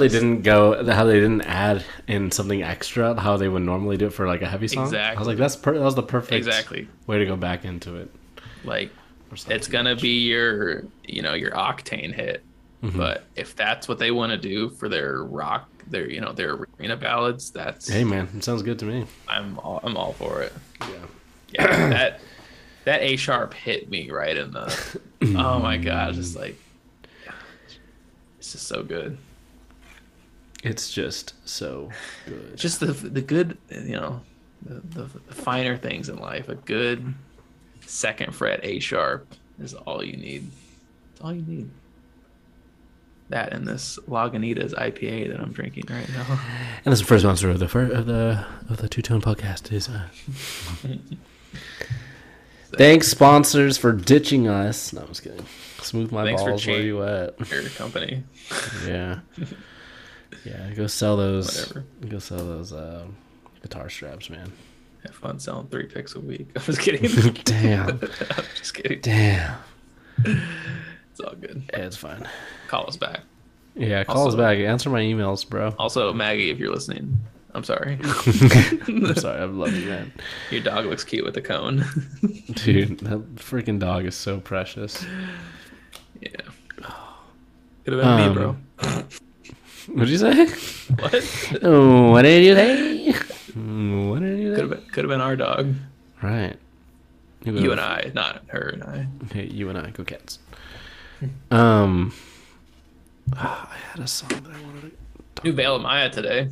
Speaker 1: they didn't go, how they didn't add in something extra, how they would normally do it for like a heavy song. Exactly. I was like, that's per- that was the perfect
Speaker 2: Exactly.
Speaker 1: way to go back into it.
Speaker 2: like it's gonna be your you know your octane hit
Speaker 1: Mm-hmm.
Speaker 2: but if that's what they want to do for their rock their you know their arena ballads that's
Speaker 1: Hey man, it sounds good to me.
Speaker 2: i'm all i'm all for it
Speaker 1: Yeah.
Speaker 2: yeah that that a sharp hit me right in the oh my god just like it's just so good
Speaker 1: It's just so good.
Speaker 2: just the the good you know the, the, the finer things in life a good second fret a sharp is all you need it's all you need that and this lagunitas ipa that i'm drinking right now
Speaker 1: And this is the first sponsor of the fir- of the of the Two Tone Podcast is. Uh... Thanks sponsors for ditching us. No, I'm just kidding. Smooth my
Speaker 2: Thanks for
Speaker 1: balls. Where
Speaker 2: cha-
Speaker 1: you at?
Speaker 2: your company
Speaker 1: Yeah. Yeah, go sell those.
Speaker 2: Whatever.
Speaker 1: Go sell those uh, guitar straps, man.
Speaker 2: have fun selling three picks a week i'm just kidding
Speaker 1: Damn.
Speaker 2: i'm just kidding
Speaker 1: Damn.
Speaker 2: it's all good
Speaker 1: Yeah, it's fine.
Speaker 2: call us back
Speaker 1: Yeah, call us back. Answer my emails, bro.
Speaker 2: also maggie if you're listening i'm sorry
Speaker 1: I'm sorry, I love you, man.
Speaker 2: your dog looks cute with the cone
Speaker 1: Dude, that freaking dog is so precious.
Speaker 2: yeah could have been me bro
Speaker 1: What'd you say?
Speaker 2: what
Speaker 1: Oh, what did you say? What did you
Speaker 2: Could
Speaker 1: say?
Speaker 2: have been, could have been our dog.
Speaker 1: Right.
Speaker 2: You and I, not her and I.
Speaker 1: Hey, you and I, go cats. Um, ah, I had a song that I wanted to.
Speaker 2: New Veil of Maya today.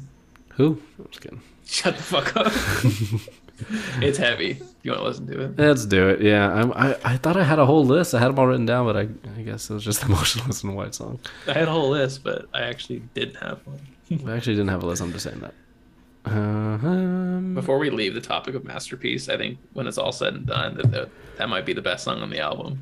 Speaker 1: Who? I'm just kidding.
Speaker 2: Shut the fuck up. it's heavy. You want to listen to it?
Speaker 1: Let's do it. Yeah, I'm, I I thought I had a whole list. I had them all written down, but I I guess it was just the Motionless in White song.
Speaker 2: I had a whole list, but I actually didn't have one.
Speaker 1: I actually didn't have a list. I'm just saying that. Um,
Speaker 2: Before we leave the topic of masterpiece, I think when it's all said and done, that that, that might be the best song on the album.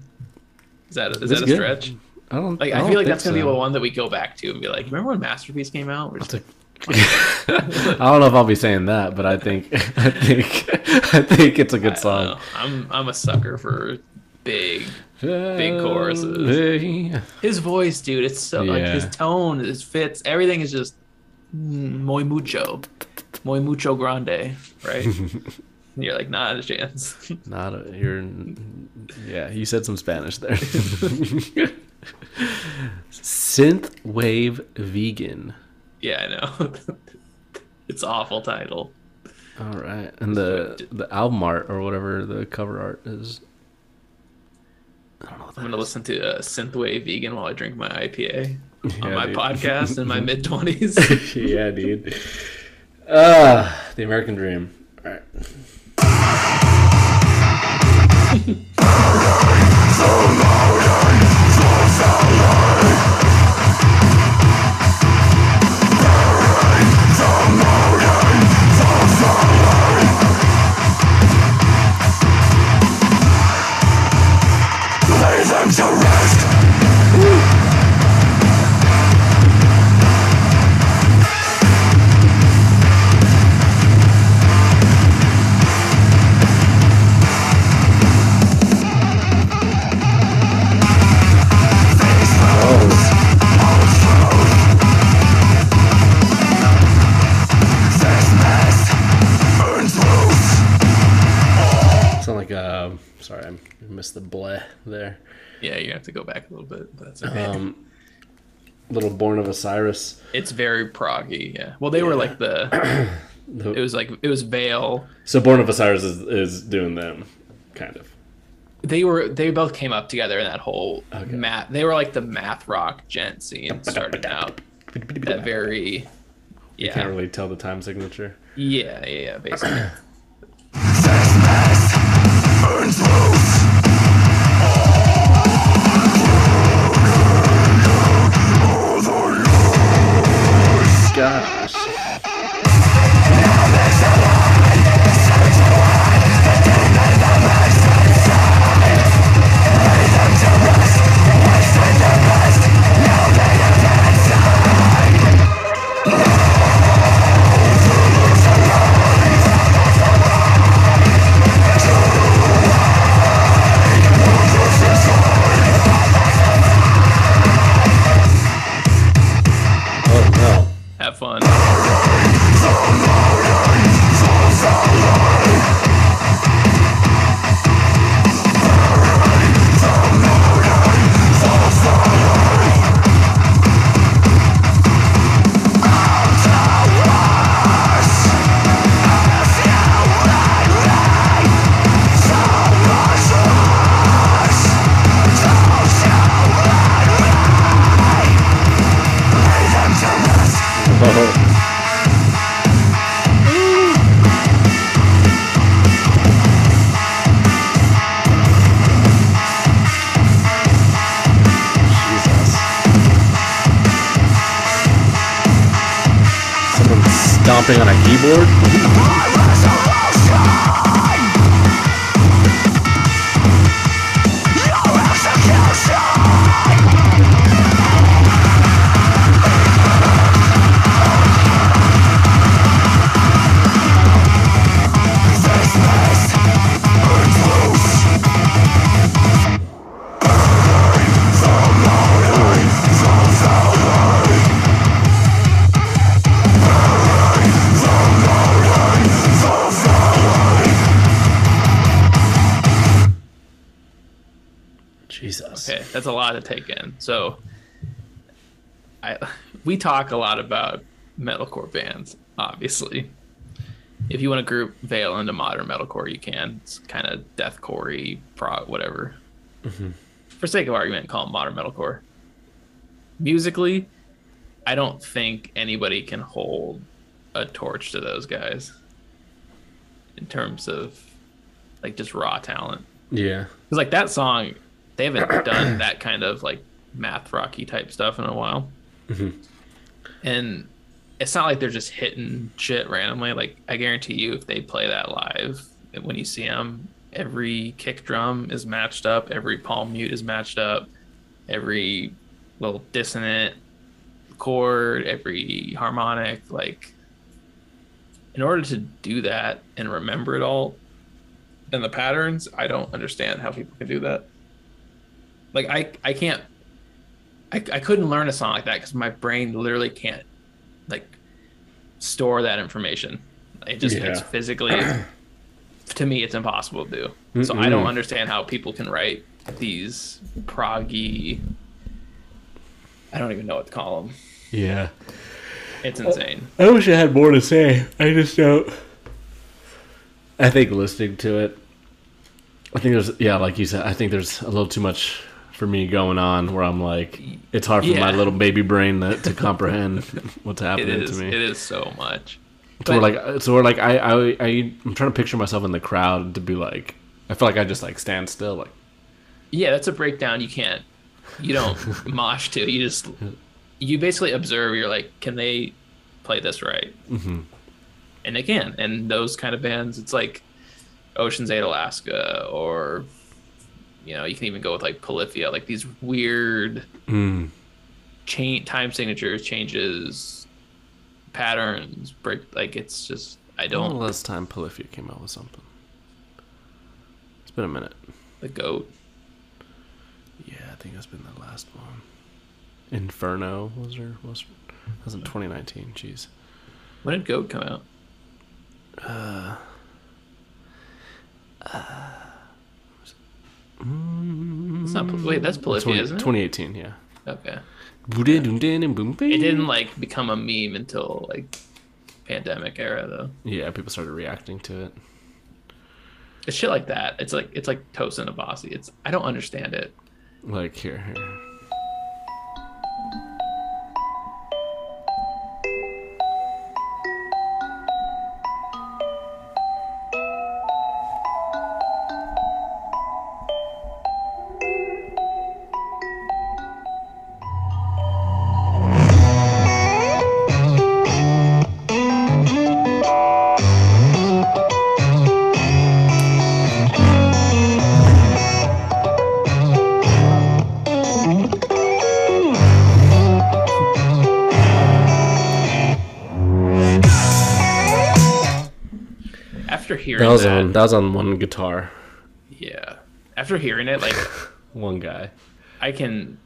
Speaker 2: Is that is
Speaker 1: It's
Speaker 2: that a
Speaker 1: good.
Speaker 2: stretch?
Speaker 1: I don't.
Speaker 2: Like I,
Speaker 1: don't
Speaker 2: feel like that's gonna be the one that we go back to and be like, remember when masterpiece came out? We're just
Speaker 1: a- I don't know if I'll be saying that, but I think I think I think it's a good song.
Speaker 2: I'm I'm a sucker for big Big choruses. his voice, dude. It's so like his tone, his fits, everything is just mm, muy mucho, muy mucho grande, right? You're like, not a chance.
Speaker 1: Not a, you're. Yeah, you said some Spanish there. Synth wave vegan.
Speaker 2: Yeah, I know. it's awful title.
Speaker 1: All right, and the the album art or whatever the cover art is. I don't know.
Speaker 2: I'm gonna
Speaker 1: is.
Speaker 2: listen to uh, synthwave vegan while I drink my IPA on my
Speaker 1: dude.
Speaker 2: podcast in my mid twenties.
Speaker 1: yeah, dude. Ah, the American dream. All right. Sound like uh, sorry, I missed the bleh there.
Speaker 2: yeah, you have to go back a little bit, that's okay.
Speaker 1: Um, little Born of Osiris.
Speaker 2: it's very proggy. Yeah. Well, they were like the.
Speaker 1: The-
Speaker 2: It was like it was Veil.
Speaker 1: so Born of Osiris is, is doing them, kind of.
Speaker 2: They were they both came up together in that whole math. They were like the math rock djent scene started out. That very.
Speaker 1: You can't really tell the time signature.
Speaker 2: Yeah. Yeah. Yeah. Basically.
Speaker 1: Gosh. fun. Stomping on a keyboard.
Speaker 2: So, I we talk a lot about metalcore bands. Obviously, if you want to group Veil into modern metalcore, you can. It's kind of deathcore, prog, whatever. Mm-hmm. For sake of argument, call them modern metalcore. Musically, I don't think anybody can hold a torch to those guys in terms of like just raw talent.
Speaker 1: Yeah.
Speaker 2: Because like that song, they haven't done that kind of like math rocky type stuff in a while. Mm-hmm. And it's not like they're just hitting shit randomly. Like I guarantee you, if they play that live, when you see them, every kick drum is matched up, every palm mute is matched up, every little dissonant chord, every harmonic. Like in order to do that and remember it all, and the patterns, I don't understand how people can do that. Like I, I can't, I, I couldn't learn a song like that because my brain literally can't, like, store that information. It just it's physically, to me, it's impossible to do. So I don't understand how people can write these proggy. I don't even know what to call them.
Speaker 1: Yeah.
Speaker 2: It's insane.
Speaker 1: I wish I had more to say. I just don't. I think listening to it, I think there's yeah, like you said, I think there's a little too much for me going on where I'm like, it's hard for my little baby brain to, to comprehend what's happening
Speaker 2: is.
Speaker 1: to me.
Speaker 2: It is so much.
Speaker 1: So we're like, so we're like, I, I, I, I'm trying to picture myself in the crowd to be like, I feel like I just like stand still, like,
Speaker 2: Yeah, that's a breakdown you can't you don't mosh to. You just you basically observe. You're like, can they play this right? Mm-hmm. And they can. And those kind of bands, it's like Ocean's Eight, Alaska, or you know, you can even go with like Polyphia, like these weird
Speaker 1: mm,
Speaker 2: chain time signatures, changes, patterns, break. Like it's just I don't
Speaker 1: the last time Polyphia came out with something? It's been a minute.
Speaker 2: the goat.
Speaker 1: Yeah, I think that's been the last one. Inferno was there? Was that was in 2019? Jeez.
Speaker 2: When did goat come out? It's not. Wait, that's Polyphia,
Speaker 1: 20
Speaker 2: isn't it?
Speaker 1: 2018, yeah.
Speaker 2: Okay.
Speaker 1: It
Speaker 2: It didn't like become a meme until like pandemic era though.
Speaker 1: Yeah, people started reacting to it.
Speaker 2: It's shit like that. It's like it's like Tosin Abasi. It's I don't understand it.
Speaker 1: Like here, here. On that was on one guitar,
Speaker 2: yeah. After hearing it, like
Speaker 1: one guy.
Speaker 2: I can,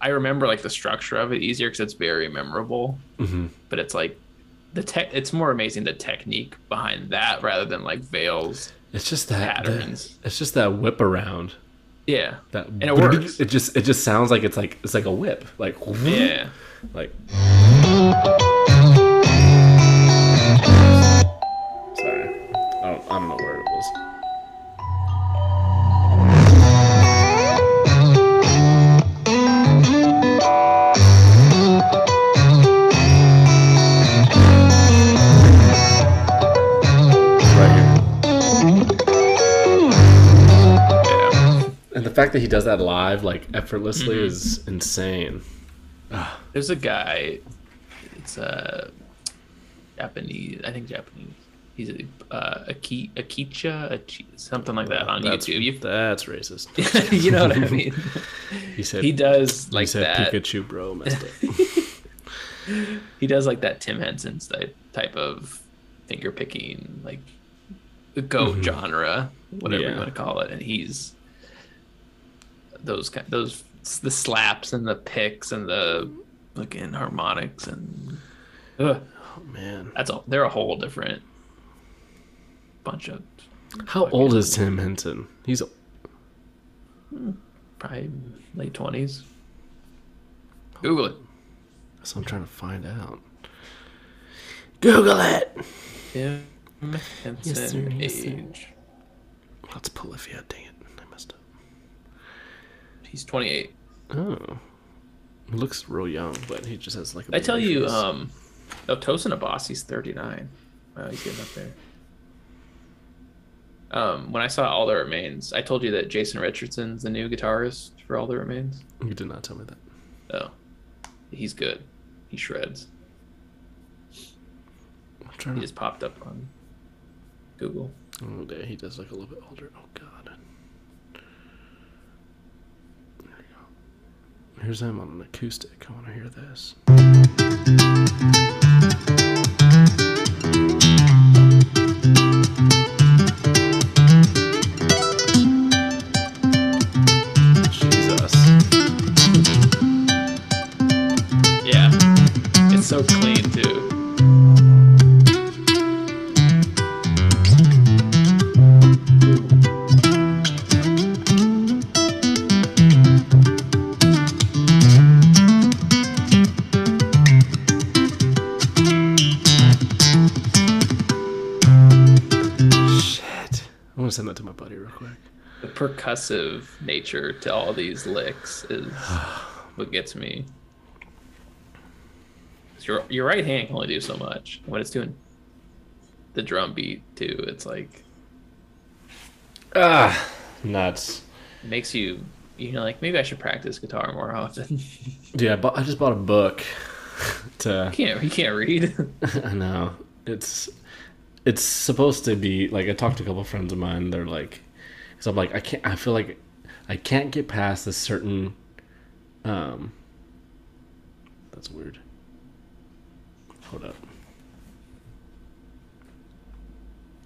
Speaker 2: I remember like the structure of it easier because it's very memorable.
Speaker 1: Mm-hmm.
Speaker 2: But it's like the tech. It's more amazing the technique behind that rather than like Veils.
Speaker 1: It's just that
Speaker 2: Patterns.
Speaker 1: it's just that whip around.
Speaker 2: Yeah.
Speaker 1: That
Speaker 2: And it works.
Speaker 1: It just it just sounds like it's like it's like a whip. Like
Speaker 2: Yeah.
Speaker 1: Like I don't know where it was. The fact that he does that live, like effortlessly, mm-hmm. is insane. Ugh.
Speaker 2: There's a guy. It's a Japanese. I think Japanese. He's a uh, Aki, Akicha, Achi, something like that on
Speaker 1: That's,
Speaker 2: YouTube. You,
Speaker 1: that's racist.
Speaker 2: you know what I mean?
Speaker 1: He said
Speaker 2: he does
Speaker 1: he
Speaker 2: like
Speaker 1: said
Speaker 2: that.
Speaker 1: Pikachu, bro, messed up.
Speaker 2: He does like that Tim Henson type type of finger picking, like the goat genre, whatever
Speaker 1: Yeah.
Speaker 2: you want to call it. And he's those kind, those the slaps and the picks and the fucking harmonics and ugh,
Speaker 1: oh man,
Speaker 2: that's all. They're a whole different bunch of
Speaker 1: how old is Tim Henson? He's
Speaker 2: probably late twenties. Google it.
Speaker 1: That's what I'm trying to find out. Google it.
Speaker 2: Tim Henson
Speaker 1: sir, yes, sir.
Speaker 2: age.
Speaker 1: That's Polyphia. Dang it, I messed up.
Speaker 2: He's twenty eight.
Speaker 1: Oh, he looks real young, but he just has like. a
Speaker 2: I tell
Speaker 1: baby
Speaker 2: you,
Speaker 1: face.
Speaker 2: um, oh, Tosin Abasi's 39. Wow, he's getting up there. Um, when I saw All That Remains, I told you that Jason Richardson's the new guitarist for All That Remains.
Speaker 1: you did not tell me that.
Speaker 2: Oh, he's good. He shreds.
Speaker 1: I'm trying
Speaker 2: He
Speaker 1: to.
Speaker 2: just popped up on Google.
Speaker 1: Oh, yeah, he does look a little bit older. Oh god. There we go. Here's him on an acoustic. I want to hear this.
Speaker 2: So clean too.
Speaker 1: Shit. I want to send that to my buddy real quick.
Speaker 2: The percussive nature to all these licks is what gets me. Your your right hand can only do so much. When it's doing the drum beat too, it's like
Speaker 1: Ah, nuts.
Speaker 2: it makes you you know like maybe I should practice guitar more often.
Speaker 1: Yeah, but I just bought a book to.
Speaker 2: you can't you can't read.
Speaker 1: I know it's it's supposed to be like I talked to a couple friends of mine. They're like, because I'm like I can't. I feel like I can't get past this certain. Um. That's weird. Hold up.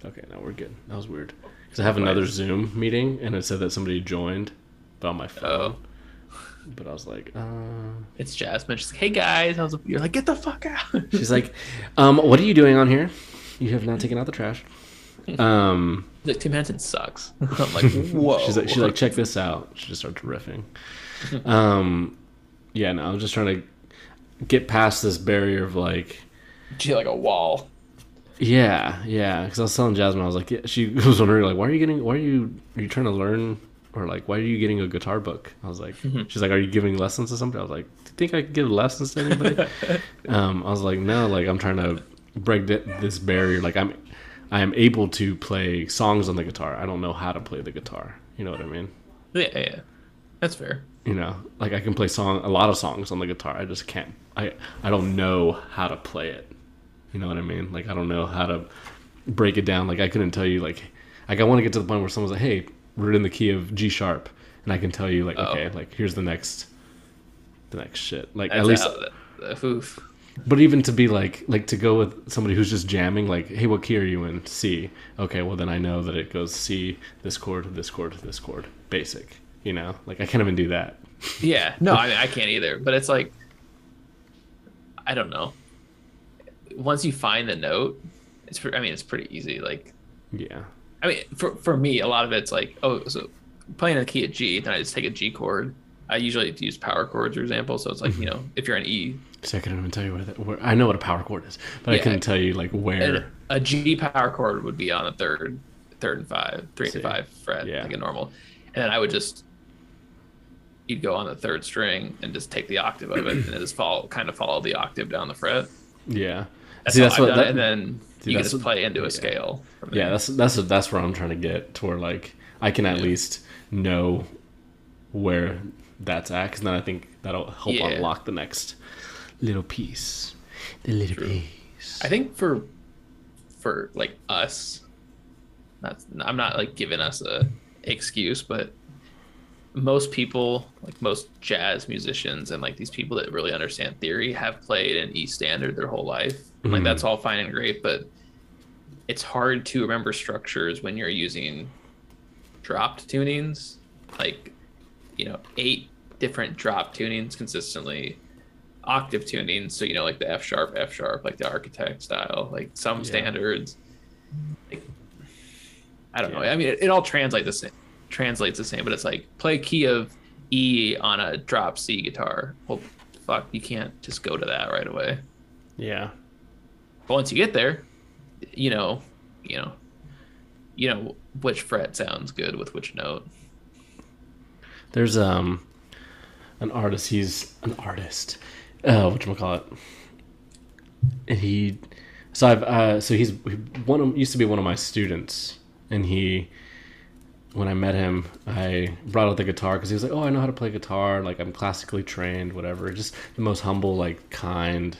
Speaker 1: Okay, now we're good. That was weird. Because I have another Zoom meeting and it said that somebody joined, but on my phone.
Speaker 2: Oh.
Speaker 1: But I was like, uh.
Speaker 2: it's Jasmine. She's like, "Hey guys," I was like, "You're like, get the fuck out."
Speaker 1: She's like, um, what are you doing on here? You have not taken out the trash. Um,
Speaker 2: like Tim Henson sucks. I'm like, whoa.
Speaker 1: she's like, she's like, check this out. She just starts riffing. Um, yeah, no, I'm just trying to get past this barrier of like,
Speaker 2: She like a wall.
Speaker 1: yeah, yeah. Because I was telling Jasmine, I was like, yeah, she was wondering like, why are you getting, why are you, are you trying to learn, or like, why are you getting a guitar book? I was like, she's like, are you giving lessons to somebody? I was like, do you think I could give lessons to anybody? um, I was like, no, like I'm trying to break th- this barrier. Like I'm, I am able to play songs on the guitar. I don't know how to play the guitar. You know what I mean?
Speaker 2: Yeah, yeah, that's fair.
Speaker 1: you know like i can play song a lot of songs on the guitar i just can't i i don't know how to play it you know what i mean like i don't know how to break it down like i couldn't tell you like like i want to get to the point where someone's like hey we're in the key of g sharp and i can tell you like
Speaker 2: Oh.
Speaker 1: okay like here's the next the next shit like
Speaker 2: That's
Speaker 1: at least
Speaker 2: the, oof.
Speaker 1: but even to be like like to go with somebody who's just jamming like hey what key are you in c okay well then i know that it goes c this chord this chord this chord basic you know like i can't even do that
Speaker 2: Yeah, no, I mean I can't either. But it's like, I don't know. Once you find the note, it's. I mean, it's pretty easy. Like,
Speaker 1: yeah
Speaker 2: I mean, for for me, a lot of it's like, oh, so playing a key at G, then I just take a G chord. I usually use power chords, for example. So it's like, you mm-hmm. know, if you're an E,
Speaker 1: So I couldn't even tell you where, that, where I know what a power chord is, but I couldn't tell you like where.
Speaker 2: a G power chord would be on the third, third and five, three and five fret,
Speaker 1: Yeah.
Speaker 2: like a normal. And then I would just, you'd go on the third string and just take the octave of it and just follow, kind of follow the octave down the fret.
Speaker 1: Yeah,
Speaker 2: That's
Speaker 1: See, that's
Speaker 2: I've
Speaker 1: what that-
Speaker 2: and then
Speaker 1: see,
Speaker 2: you can just
Speaker 1: what-
Speaker 2: play into a
Speaker 1: yeah.
Speaker 2: scale.
Speaker 1: Yeah. That's that's that's where I'm trying to get to where like I can at
Speaker 2: Yeah.
Speaker 1: least know where that's at, because then I think that'll help
Speaker 2: Yeah.
Speaker 1: unlock the next little piece. The little piece.
Speaker 2: I think for for like us, not I'm not like giving us a excuse, but most people, like most jazz musicians and like these people that really understand theory, have played an E standard their whole life. Like
Speaker 1: Mhm.
Speaker 2: that's all fine and great, but it's hard to remember structures when you're using dropped tunings, like you know eight different drop tunings consistently octave tunings so you know like the f sharp f sharp like the architect style like some
Speaker 1: Yeah.
Speaker 2: standards like i don't know i mean it, it all translates the same translates the same but it's like play key of e on a drop c guitar well fuck you can't just go to that right away
Speaker 1: Yeah.
Speaker 2: but once you get there you know you know you know which fret sounds good with which note
Speaker 1: There's um an artist. He's an artist. Uh, what call it? And he, so I've uh, so he's one of used to be one of my students, and he, when I met him, I brought out the guitar because he was like, "Oh, I know how to play guitar. Like I'm classically trained, whatever." Just the most humble, like kind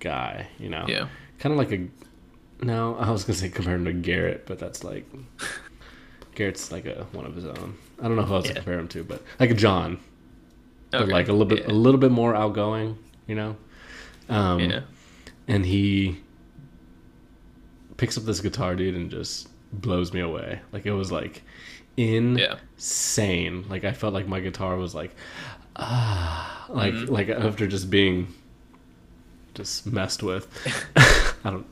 Speaker 1: guy, you know.
Speaker 2: Yeah.
Speaker 1: Kind of like a. No, I was gonna say compare him to Garrett, but that's like. Garrett's like a one of his own. I don't know who else to compare him to, but like a John, but
Speaker 2: Okay,
Speaker 1: like a little bit
Speaker 2: yeah.
Speaker 1: a little bit more outgoing, you know. Um,
Speaker 2: yeah
Speaker 1: And he picks up this guitar, dude, and just blows me away. Like it was like
Speaker 2: Yeah.
Speaker 1: insane. Like I felt like my guitar was like ah, like
Speaker 2: Mm-hmm.
Speaker 1: like after just being just messed with. I don't.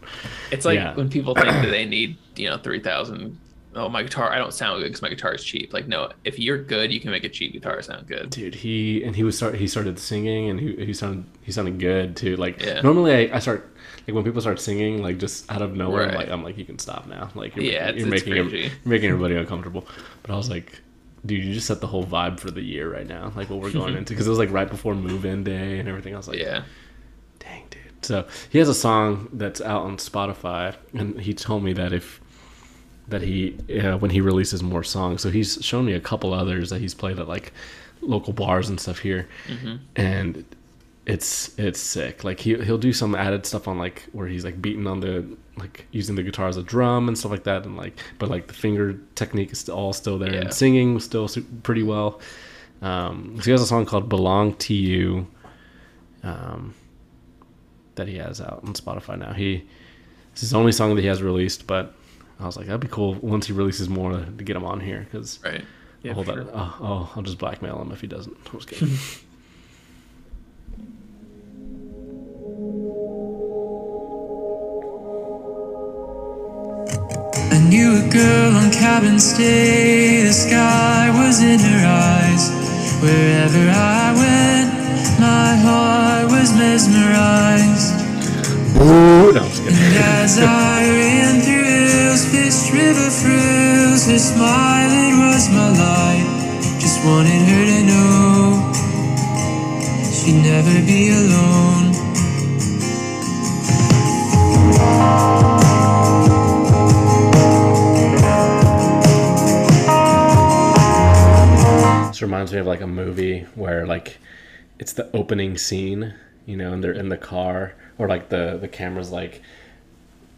Speaker 2: It's like
Speaker 1: Yeah.
Speaker 2: when people think that they need, you know, 3000 oh my guitar i don't sound good because my guitar is cheap. Like no if you're good you can make a cheap guitar sound good.
Speaker 1: Dude he and he was start he started singing and he, he sounded he sounded good too. Like
Speaker 2: Yeah.
Speaker 1: normally I, I start like when people start singing like just out of nowhere I'm
Speaker 2: Right.
Speaker 1: like i'm like you can stop now. Like you're,
Speaker 2: Yeah,
Speaker 1: making, you're
Speaker 2: it's-
Speaker 1: making you're making everybody uncomfortable. But i was like dude you just set the whole vibe for the year right now like what we're going into. Because it was like right before move-in day and everything. Else like
Speaker 2: yeah.
Speaker 1: dang dude. So he has a song that's out on spotify and he told me that if that he uh, when he releases more songs. So he's shown me a couple others that he's played at like local bars and stuff here. And it's it's sick. Like he, he'll do some added stuff on like where he's like beating on the like using the guitar as a drum and stuff like that. And like but like the finger technique is all still there.
Speaker 2: Yeah.
Speaker 1: and singing still pretty well. Um so he has a song called belong to you um that he has out on spotify now. He it's his only song that he has released but i was like that'd be cool once he releases more to, to get him on here because
Speaker 2: right yeah
Speaker 1: hold
Speaker 2: for
Speaker 1: that
Speaker 2: sure.
Speaker 1: oh, oh i'll just blackmail him if he doesn't i was kidding
Speaker 4: I knew a girl on cabin stay. The sky was in her eyes. Wherever I went, my heart was mesmerized.
Speaker 1: Ooh, no, I'm kidding.
Speaker 4: And as I ran through hills, fished river thrills, her smiling was my light. Just wanted her to know she'd never be alone.
Speaker 1: This reminds me of like a movie where like it's the opening scene, you know, and they're in the car, or like the the camera's like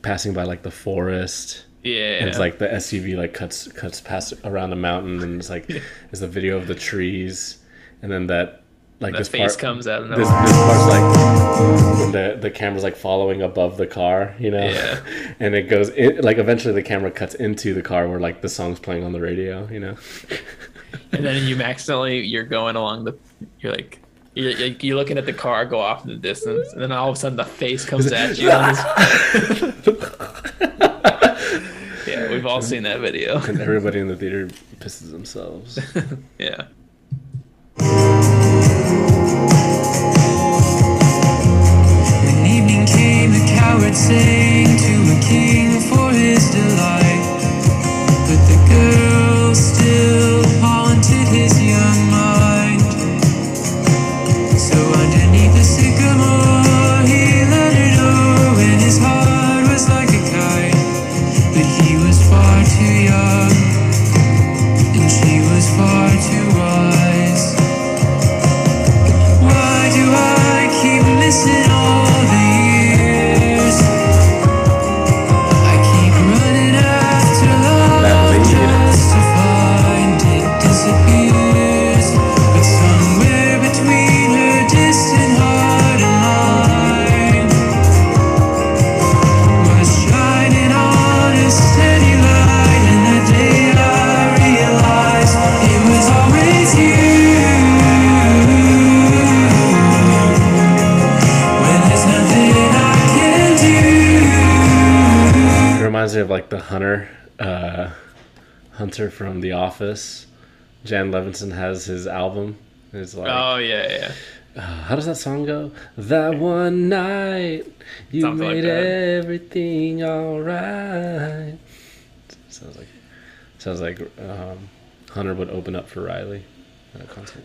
Speaker 1: passing by like the forest,
Speaker 2: yeah
Speaker 1: and it's like the SUV like cuts cuts past around the mountain, and it's like it's a video of the trees, and then that like
Speaker 2: that
Speaker 1: this
Speaker 2: face
Speaker 1: part
Speaker 2: comes out of
Speaker 1: this, this part's like the the camera's like following above the car, you know,
Speaker 2: Yeah.
Speaker 1: and it goes it, like eventually the camera cuts into the car where like the song's playing on the radio, you know.
Speaker 2: and then you accidentally you're going along the you're like you're, you're looking at the car go off in the distance and then all of a sudden the face comes at you and it's- yeah we've all seen that video
Speaker 1: and everybody in the theater pisses themselves.
Speaker 2: yeah
Speaker 4: When evening came, the coward sang to a king for his delight.
Speaker 1: Hunter from The Office. Jan Levinson has his album. It's like,
Speaker 2: Oh yeah, yeah.
Speaker 1: how does that song go? That one night you
Speaker 2: Something
Speaker 1: made
Speaker 2: that.
Speaker 1: everything alright. Sounds like sounds like um, Hunter would open up for Riley at a concert.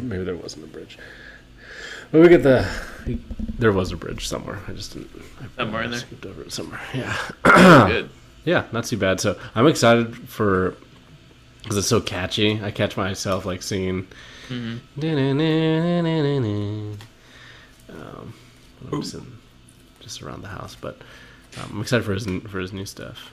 Speaker 5: You
Speaker 1: Maybe there wasn't a bridge. But we get the. There was a bridge somewhere. I just didn't. I
Speaker 2: Somewhere in there.
Speaker 1: Skipped over it somewhere. Yeah.
Speaker 2: Good.
Speaker 1: Yeah, not too bad. So I'm excited for because it's so catchy. I catch myself like singing. Um, when I'm sitting just around the house, but um, I'm excited for his for his new stuff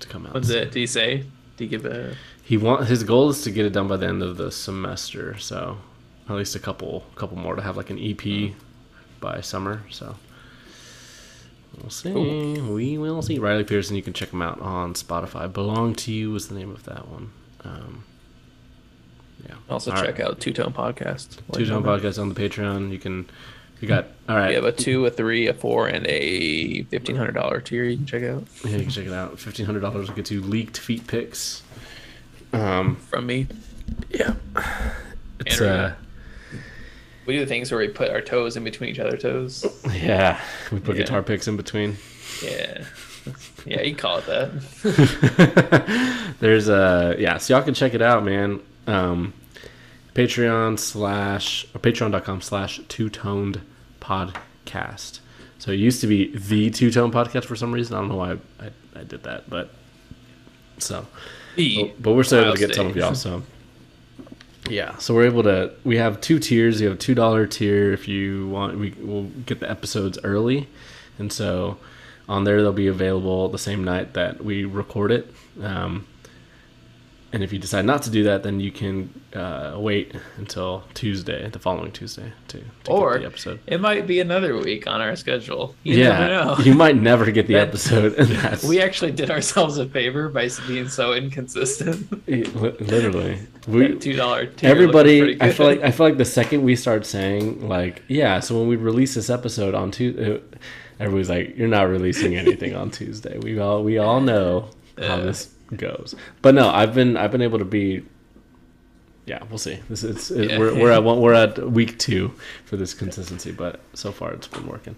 Speaker 1: to come out.
Speaker 2: What's it? Do you say? Do you give a?
Speaker 1: He want his goal is to get it done by the end of the semester. So at least a couple couple more to have like an EP by summer. So we'll see. We will see. Riley Pearson. You can check him out on Spotify. Belong to You was the name of that one. Um, yeah.
Speaker 2: Also
Speaker 1: All
Speaker 2: check
Speaker 1: right.
Speaker 2: out Two Tone Podcast.
Speaker 1: Two Tone Podcast on the Patreon. You can. You got all right.
Speaker 2: We have a two, a three, a four, and a fifteen hundred dollar tier you can check out
Speaker 1: Yeah, you can check it out. Fifteen hundred dollars will get you leaked feet pics. Um,
Speaker 2: from me.
Speaker 1: yeah. It's uh,
Speaker 2: We do the things where we put our toes in between each other's toes.
Speaker 1: yeah. We put
Speaker 2: Yeah.
Speaker 1: guitar picks in between.
Speaker 2: Yeah. Yeah, you call it that.
Speaker 1: There's a yeah, so y'all can check it out, man. Um, Patreon slash or patreon.com slash two toned podcast. So it used to be the two tone podcast for some reason. I don't know why I, I, I did that, but so but, but we're still able to get some of y'all. So yeah, so we're able to. We have two tiers. You have a two dollar tier if you want. We will get the episodes early, and so on there they'll be available the same night that we record it. Um, and if you decide not to do that, then you can uh, wait until Tuesday, the following Tuesday, to, to
Speaker 2: Or
Speaker 1: get the episode.
Speaker 2: it might be another week on our schedule. You never
Speaker 1: yeah,
Speaker 2: know.
Speaker 1: you might never get the
Speaker 2: That-
Speaker 1: episode,
Speaker 2: we actually did ourselves a favor by being so inconsistent.
Speaker 1: literally we
Speaker 2: Two dollar.
Speaker 1: everybody i feel like i feel like the second we start saying like yeah so when we release this episode on tuesday everybody's like you're not releasing anything on tuesday we all we all know how this goes. But no i've been i've been able to be yeah we'll see. This is it,
Speaker 2: Yeah.
Speaker 1: we're, we're at one, we're at week two for this consistency but so far it's been working.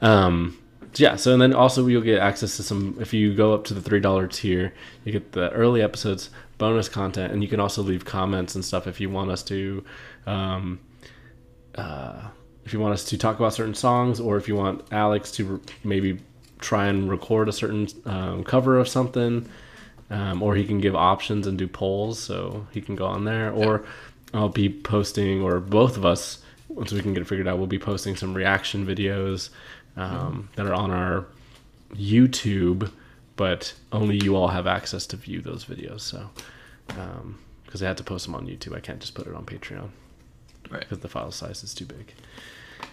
Speaker 1: Um yeah so and then also you'll get access to some if you go up to the three dollar tier you get the early episodes bonus content and you can also leave comments and stuff if you want us to um uh if you want us to talk about certain songs or if you want alex to re- maybe try and record a certain um, cover of something um, or he can give options and do polls so he can go on there or i'll be posting or both of us once we can get it figured out we'll be posting some reaction videos um, that are on our youtube but only you all have access to view those videos so because i had to post them on youtube i can't just put it on patreon
Speaker 2: Right.
Speaker 1: because the file size is too big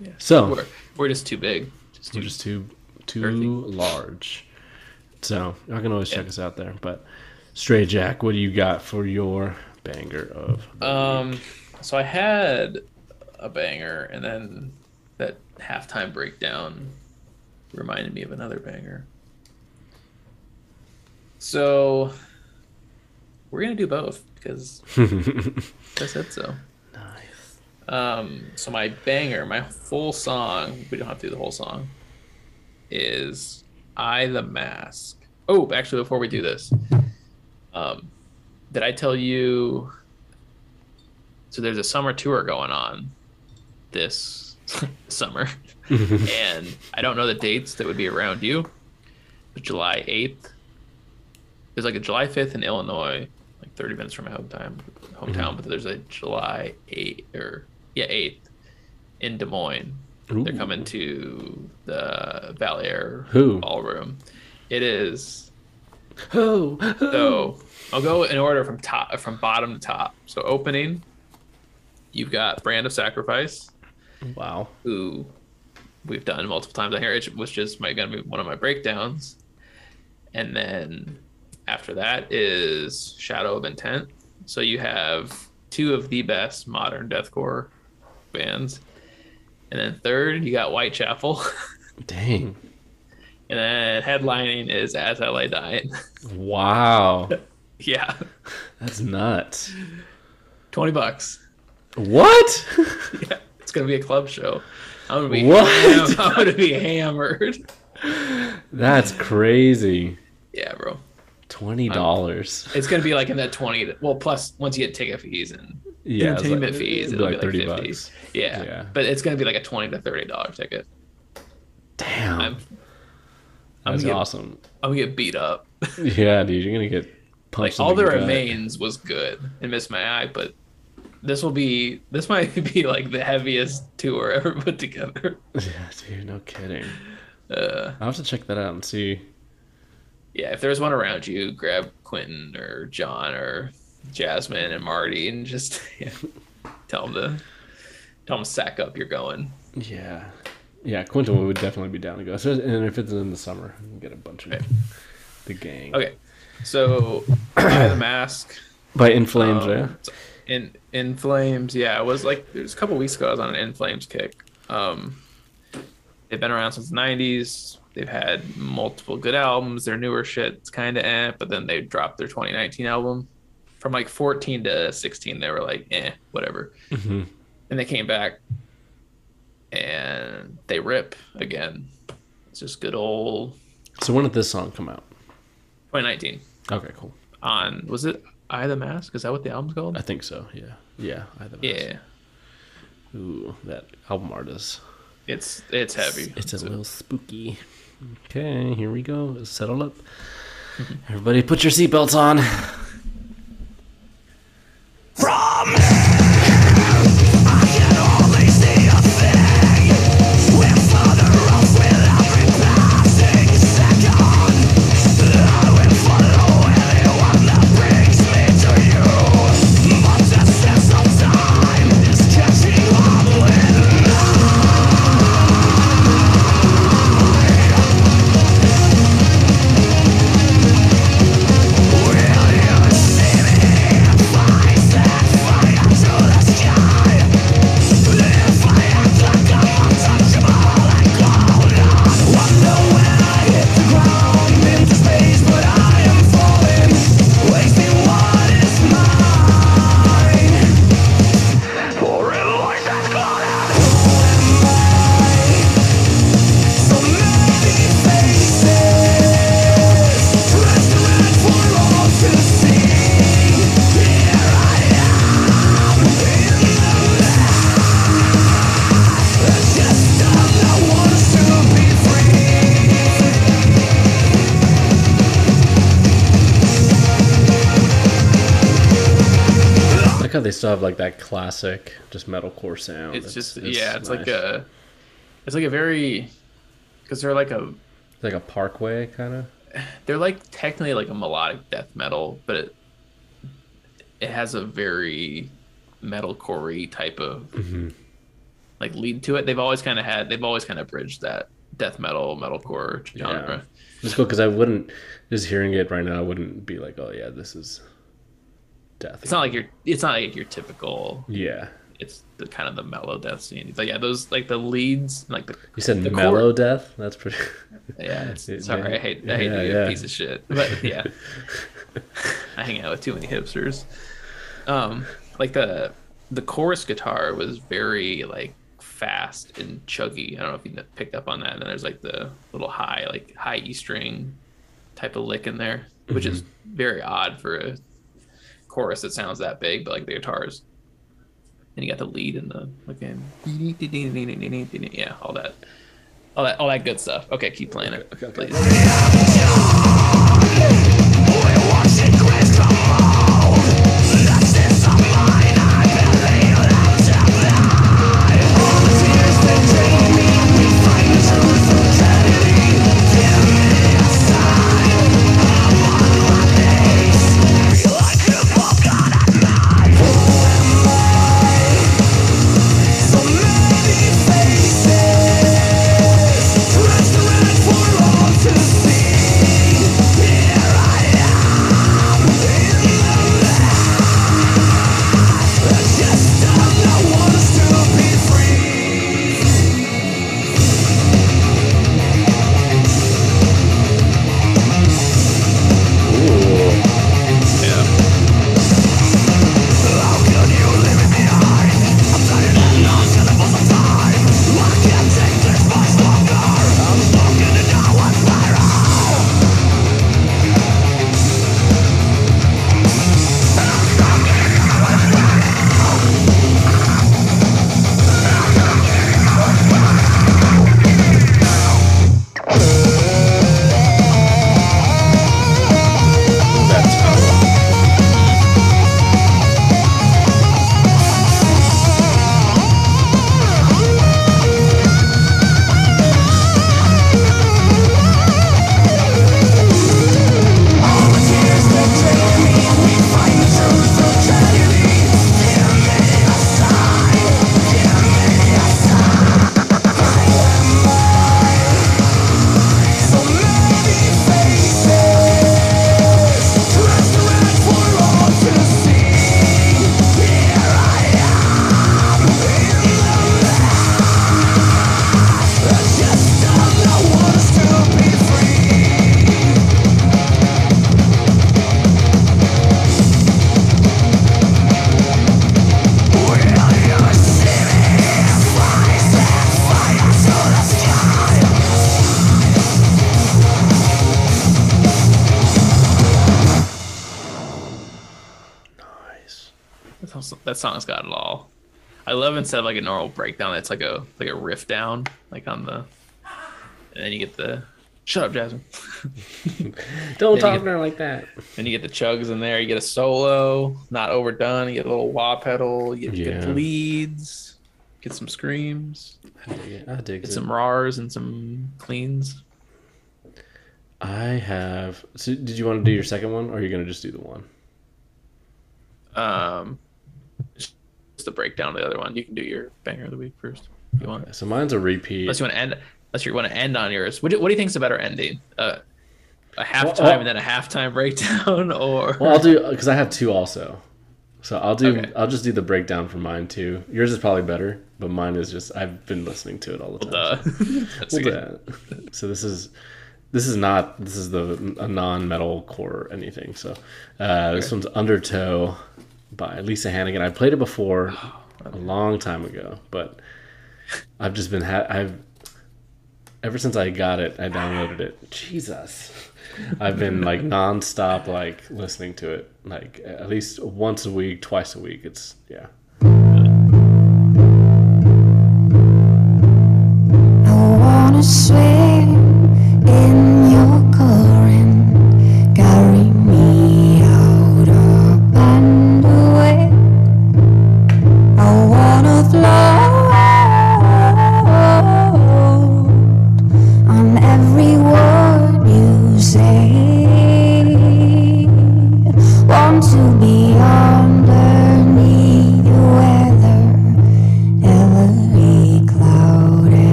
Speaker 2: Yeah.
Speaker 1: so
Speaker 2: We're, we're just too big. Just
Speaker 1: we're
Speaker 2: too,
Speaker 1: just too too
Speaker 2: Earthy.
Speaker 1: large. So y'all can always check us out there. But Stray Jack, what do you got for your banger of?
Speaker 2: Um, so I had a banger, and then that halftime breakdown reminded me of another banger. So we're gonna do both because I said so.
Speaker 1: nice.
Speaker 2: Um, so my banger, my full song, we don't have to do the whole song, is I the Mask. Oh, actually, before we do this, um, did I tell you? So there's a summer tour going on this summer, and I don't know the dates that would be around you. But July 8th, there's like a July 5th in Illinois, like 30 minutes from my hometown, hometown. But there's a July 8th or yeah 8th in Des Moines. They're coming to the Val Air
Speaker 1: Who?
Speaker 2: ballroom. It is.
Speaker 1: Oh,
Speaker 2: So I'll go in order from top from bottom to top. So opening, you've got Brand of Sacrifice,
Speaker 1: wow.
Speaker 2: who we've done multiple times on here, which- which is my gonna be one of my breakdowns. And then after that is Shadow of Intent. So you have two of the best modern deathcore bands. And then third, you got Whitechapel.
Speaker 1: Dang.
Speaker 2: and then headlining is As I Lay Dying.
Speaker 1: Wow.
Speaker 2: yeah.
Speaker 1: That's nuts.
Speaker 2: 20 bucks.
Speaker 1: What?
Speaker 2: Yeah. It's gonna be a club show. I'm gonna be
Speaker 1: What?
Speaker 2: I'm gonna be hammered.
Speaker 1: That's crazy.
Speaker 2: Yeah, bro.
Speaker 1: Twenty dollars.
Speaker 2: It's gonna be like in that 20 well plus once you get ticket fees and
Speaker 1: Yeah,
Speaker 2: entertainment
Speaker 1: like-
Speaker 2: fees, it'll
Speaker 1: be
Speaker 2: be
Speaker 1: like
Speaker 2: like
Speaker 1: 30
Speaker 2: 50.
Speaker 1: bucks.
Speaker 2: Yeah.
Speaker 1: Yeah.
Speaker 2: But it's gonna be like a 20 to 30 dollar ticket.
Speaker 1: Damn.
Speaker 2: I'm I'm
Speaker 1: That's
Speaker 2: gonna, get,
Speaker 1: awesome.
Speaker 2: I'm gonna get beat up.
Speaker 1: Yeah, dude, you're gonna get
Speaker 2: like
Speaker 1: punched.
Speaker 2: All
Speaker 1: That
Speaker 2: Remains was good and Miss May I, but this will be this might be like the heaviest tour ever put together.
Speaker 1: Yeah, dude, no kidding.
Speaker 2: Uh
Speaker 1: I'll have to check that out and see.
Speaker 2: yeah, if there's one around you, grab Quentin or John or Jasmine and Marty and just yeah, tell them to tell them to sack up. You're going.
Speaker 1: Yeah, yeah, Quentin would definitely be down to go. So, and if it's in the summer, get a bunch of
Speaker 2: Okay.
Speaker 1: the gang.
Speaker 2: Okay, so of the Mask
Speaker 1: By In Flames,
Speaker 2: um,
Speaker 1: yeah.
Speaker 2: in in flames. Yeah, it was like it was a couple weeks ago. I was on an in flames kick. Um, they've been around since the '90s. They've had multiple good albums. Their newer shit's kind of eh, but then they dropped their 2019 album. From like 14 to 16, they were like eh, whatever.
Speaker 1: Mhm.
Speaker 2: And they came back, and they rip again. It's just good old
Speaker 1: So when did this song come out?
Speaker 2: 2019.
Speaker 1: Okay, cool.
Speaker 2: On was it I the Mask? Is that what the album's called?
Speaker 1: I think so. Yeah, yeah. I have
Speaker 2: Yeah,
Speaker 1: Ooh, that album art is.
Speaker 2: it's it's heavy.
Speaker 1: It's a little spooky. Okay, here we go. Settle up. Everybody, put your seatbelts on. I like that classic, just metalcore sound.
Speaker 2: It's just yeah, it's like a it's like a very because they're like a
Speaker 1: It's like a parkway kind of.
Speaker 2: they're like technically like a melodic death metal, but it it has a very metalcore type of mm-hmm. like lead to it. They've always kind of had they've always kind of bridged that death metal metalcore genre.
Speaker 1: It's cool because I wouldn't just hearing it right now. I wouldn't be like, oh yeah, this is death.
Speaker 2: It's not like your it's not like your typical.
Speaker 1: Yeah,
Speaker 2: It's the kind of the melodeath scene. But yeah, those like the leads, like the
Speaker 1: you said
Speaker 2: the
Speaker 1: mellow
Speaker 2: chord-
Speaker 1: death. That's pretty.
Speaker 2: Yeah, sorry, I hate I hate
Speaker 1: yeah,
Speaker 2: to be
Speaker 1: yeah.
Speaker 2: a piece of shit, but yeah, I hang out with too many hipsters. Um, like the the chorus guitar was very like fast and chuggy. I don't know if you picked up on that. And then there's like the little high like high E string type of lick in there, which is very odd for a chorus that sounds that big, but like the guitars. And you got the lead in the fucking yeah, all that, all that, all that good stuff. Okay, keep playing it, please.
Speaker 4: Give me a
Speaker 2: song's, that song's got it all. I love instead of like a normal breakdown, it's like a like a riff down, like on the, and then you get the shut up, Jasmine.
Speaker 1: Don't talk to her like that.
Speaker 2: And you get the chugs in there. You get a solo, not overdone. You get a little wah pedal. You get
Speaker 1: Yeah.
Speaker 2: good leads. Get some screams.
Speaker 1: I dig it. I dig
Speaker 2: Get
Speaker 1: it.
Speaker 2: some rars and some cleans.
Speaker 1: I have. So did you want to do your second one, or are you gonna just do the one?
Speaker 2: Um, just the breakdown of the other one. You can do your banger of the week first. If you want.
Speaker 1: So mine's a repeat.
Speaker 2: Unless you want to end. Unless you want to end on yours. What do, what do you think's a better ending? Uh, a halftime
Speaker 1: well-
Speaker 2: and then a halftime breakdown, or
Speaker 1: Well, I'll do because I have two also. So I'll do.
Speaker 2: Okay.
Speaker 1: I'll just do the breakdown for mine too. Yours is probably better, but mine is just. I've been listening to it all the time.
Speaker 2: that's
Speaker 1: Well,
Speaker 2: good.
Speaker 1: yeah. So this is this is not this is the a non-metal core or anything. So uh, this one's Undertow by Lisa Hannigan. I played it before oh, a long time ago, but I've just been ha- I've ever since I got it, I downloaded it. Jesus. I've been like nonstop like listening to it like at least once a week, twice a week. It's yeah.
Speaker 8: I wanna swim in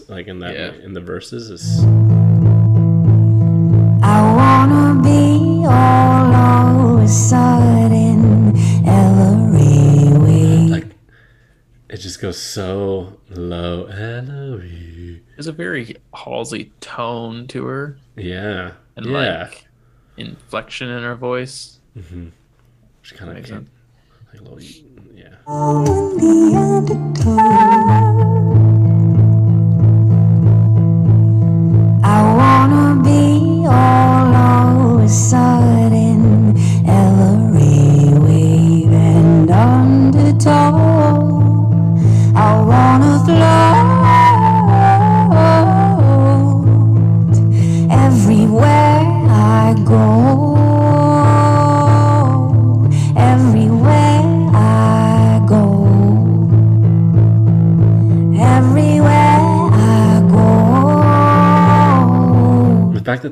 Speaker 1: low like in this like in that
Speaker 2: Yeah.
Speaker 1: in the verses is
Speaker 8: I wanna be all of a sudden every way.
Speaker 1: like it just goes so low Ellery.
Speaker 2: There's a very Halsey tone to her
Speaker 1: yeah
Speaker 2: and
Speaker 1: yeah
Speaker 2: like inflection in her voice.
Speaker 1: Just kind of
Speaker 2: Makes
Speaker 1: like,
Speaker 2: sense.
Speaker 1: a little yeah
Speaker 8: be all of a sudden every wave and undertow. I wanna float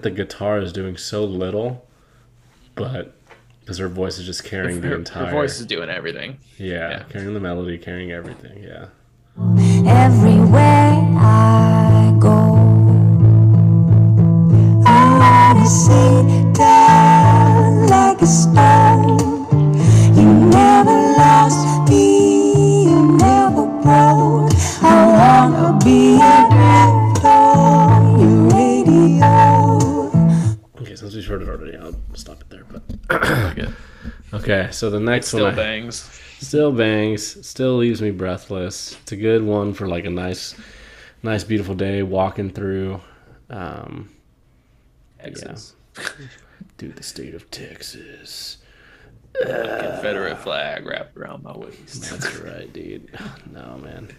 Speaker 1: the fact that the guitar is doing so little but because her voice is just carrying the entire
Speaker 2: her voice is doing everything.
Speaker 1: yeah,
Speaker 2: yeah.
Speaker 1: carrying the melody carrying everything yeah
Speaker 8: Everywhere I go. I wanna sit
Speaker 1: already i'll stop it there but
Speaker 2: Okay.
Speaker 1: okay so the next
Speaker 2: Still
Speaker 1: one I-
Speaker 2: bangs.
Speaker 1: Still bangs. Still leaves me breathless. It's a good one for like a nice, nice beautiful day walking through. Um,
Speaker 2: Texas.
Speaker 1: dude, the state of Texas.
Speaker 2: Confederate flag wrapped around my waist.
Speaker 1: That's right, dude. No man,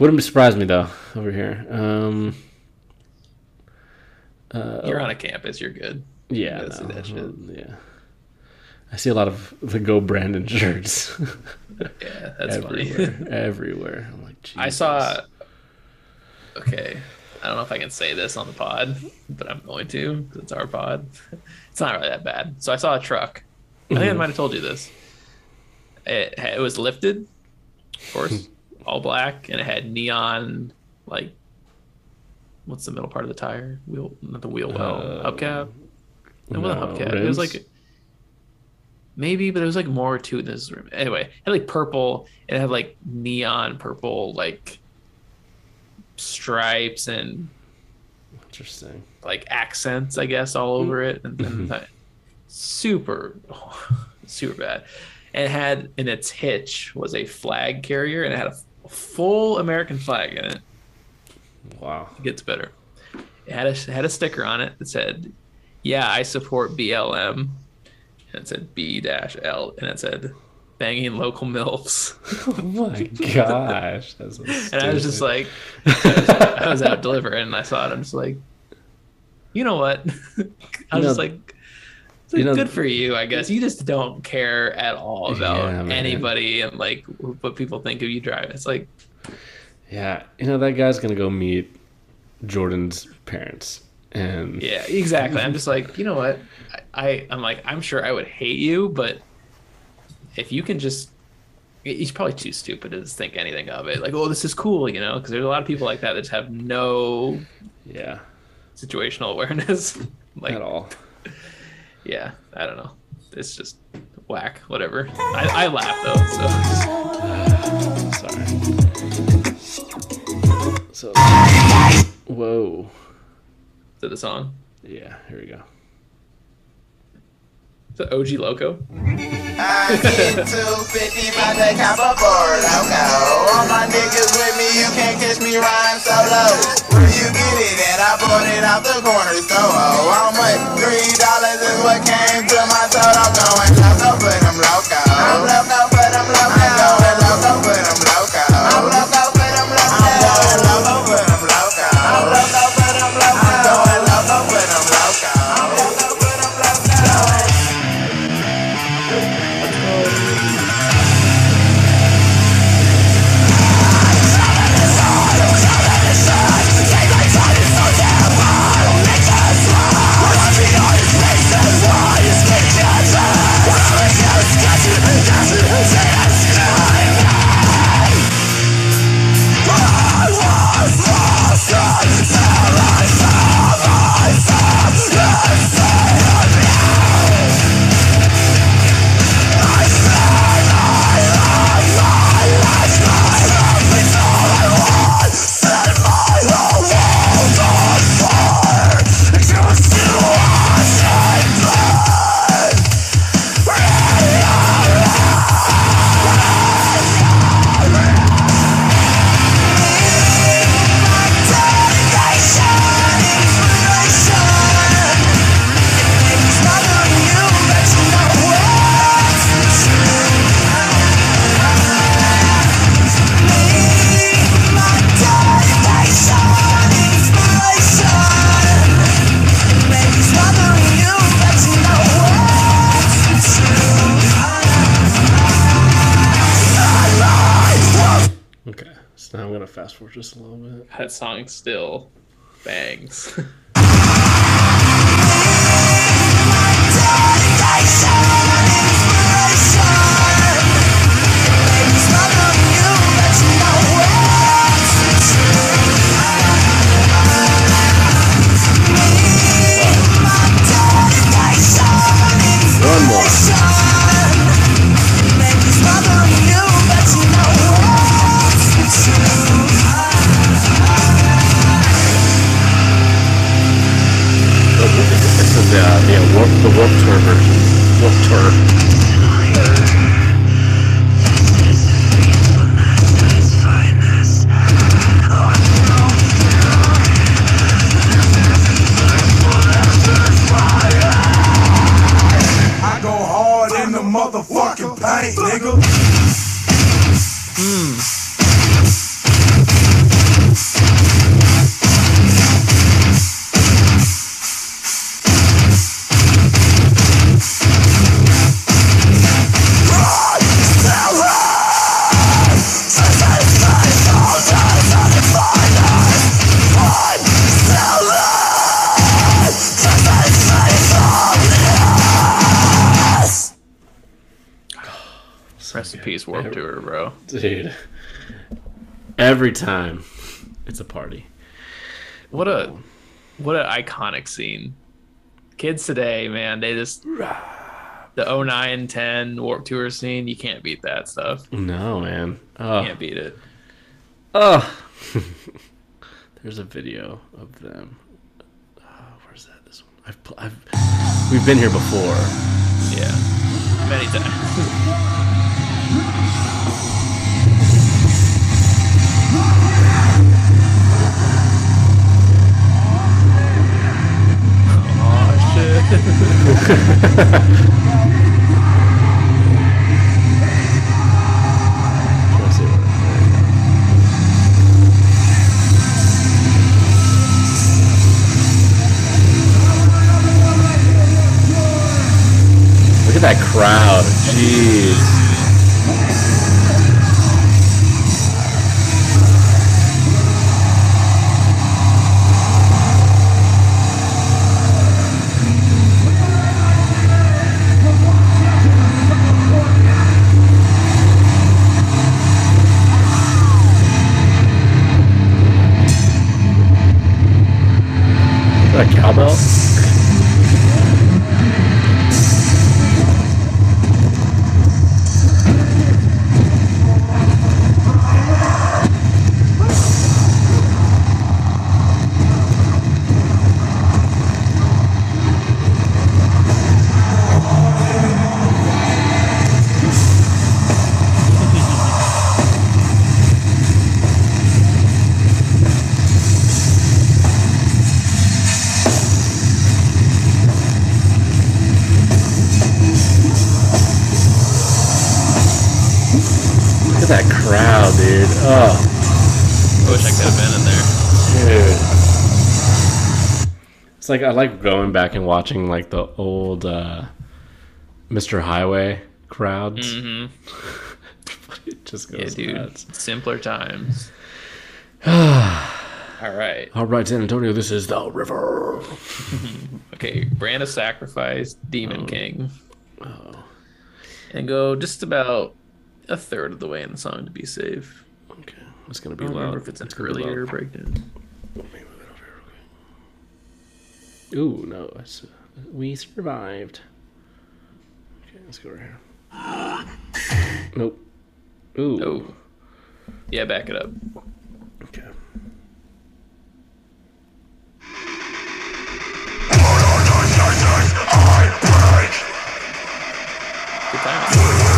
Speaker 1: wouldn't surprise me though over here. Um,
Speaker 2: You're on a campus. You're good.
Speaker 1: Yeah,
Speaker 2: gotta see that shit.
Speaker 1: yeah. I see a lot of the Go Brandon shirts
Speaker 2: Yeah, that's
Speaker 1: everywhere.
Speaker 2: funny.
Speaker 1: everywhere. I'm like,
Speaker 2: I saw. Okay, I don't know if I can say this on the pod, but I'm going to it's our pod. It's not really that bad. So I saw a truck. I think I might have told you this. It it was lifted, of course, all black, and it had neon like. What's the middle part of the tire? Wheel, not the wheel well,
Speaker 1: Uh,
Speaker 2: hubcap. It wasn't
Speaker 1: no,
Speaker 2: hubcap. It was like maybe, but it was like more to it than this. Room. Anyway, it had like purple. It had like neon purple, like stripes and
Speaker 1: Interesting.
Speaker 2: like accents, I guess, all over mm-hmm. it, and, and mm-hmm. that- super, super bad. And it had in its hitch was a flag carrier, and it had a full American flag in it.
Speaker 1: Wow.
Speaker 2: It gets better. It had a it had a sticker on it that said, "Yeah, I support BLM," and it said B dash L, and it said, "Banging local milfs."
Speaker 1: Oh my gosh. That's so
Speaker 2: and I was just like, I was out delivering, and I saw it. I'm just like, you know what? I was
Speaker 1: You
Speaker 2: just like, it's like,
Speaker 1: you know-
Speaker 2: good for you, I guess. You just don't care at all about
Speaker 1: Yeah,
Speaker 2: anybody and like what people think of you driving. It's like,
Speaker 1: yeah, you know that guy's gonna go meet Jordan's parents, and
Speaker 2: yeah, exactly. I'm just like, you know what? I, I I'm like, I'm sure I would hate you, but if you can just he's probably too stupid to think anything of it. Like, oh, this is cool, you know? Because there's a lot of people like that that just have no
Speaker 1: yeah,
Speaker 2: situational awareness. like,
Speaker 1: at all.
Speaker 2: yeah, I don't know. It's just whack, whatever. I, I laugh though, so
Speaker 1: Sorry. So, whoa.
Speaker 2: To the song.
Speaker 1: Yeah, here we go.
Speaker 2: The OG Loco.
Speaker 3: I get 250 by the copper for loco. All my niggas with me, you can't catch me riding solo. Where you get it at? I bought it out the corner store. How much? Three dollars is what came to my throat. I'm going loco for them loco. I'm loco for them loco.
Speaker 2: Peace, Warped Tour, bro.
Speaker 1: dude. Every time, it's a party.
Speaker 2: What a what an iconic scene. Kids today, man, they just the 09 10 Warp Tour scene, you can't beat that stuff.
Speaker 1: No, man. Oh,
Speaker 2: Can't beat it.
Speaker 1: oh. There's a video of them. Oh, where's that? This one. I've, I've, we've been here before.
Speaker 2: Yeah. Many times.
Speaker 1: Look at that crowd. Jeez. Cowbell? Like I like going back and watching like the old uh, Mr. Highway crowds.
Speaker 2: Mhm.
Speaker 1: it just
Speaker 2: Yeah, dude.
Speaker 1: nuts.
Speaker 2: Simpler times. All right.
Speaker 1: All right, San Antonio, this is the river.
Speaker 2: Okay, brand of sacrifice, Demon
Speaker 1: Oh.
Speaker 2: King. And go just about a third of the way in the song to be safe.
Speaker 1: Okay, it's gonna
Speaker 2: I
Speaker 1: be
Speaker 2: don't
Speaker 1: loud.
Speaker 2: remember if it's an earlier breakdown.
Speaker 1: Ooh, no, it's, we survived. Okay, let's go right here. Nope. Ooh.
Speaker 2: Oh. Yeah, back it up.
Speaker 1: Okay.
Speaker 2: Good timing.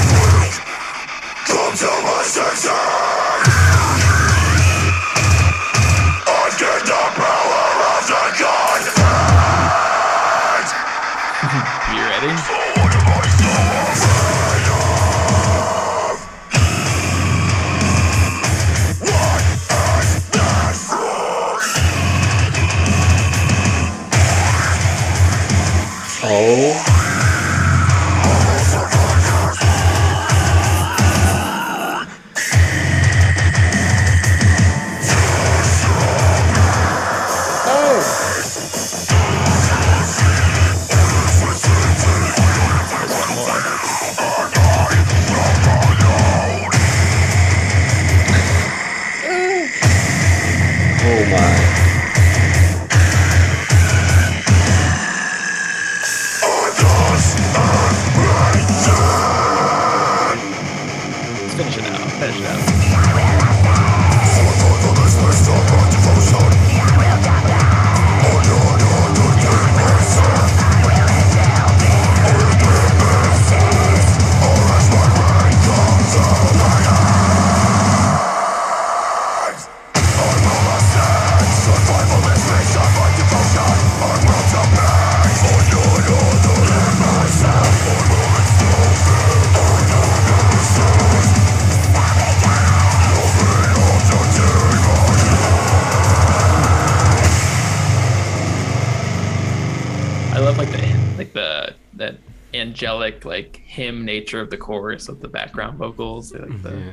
Speaker 2: Nature of the chorus of the background vocals. They like the mm-hmm.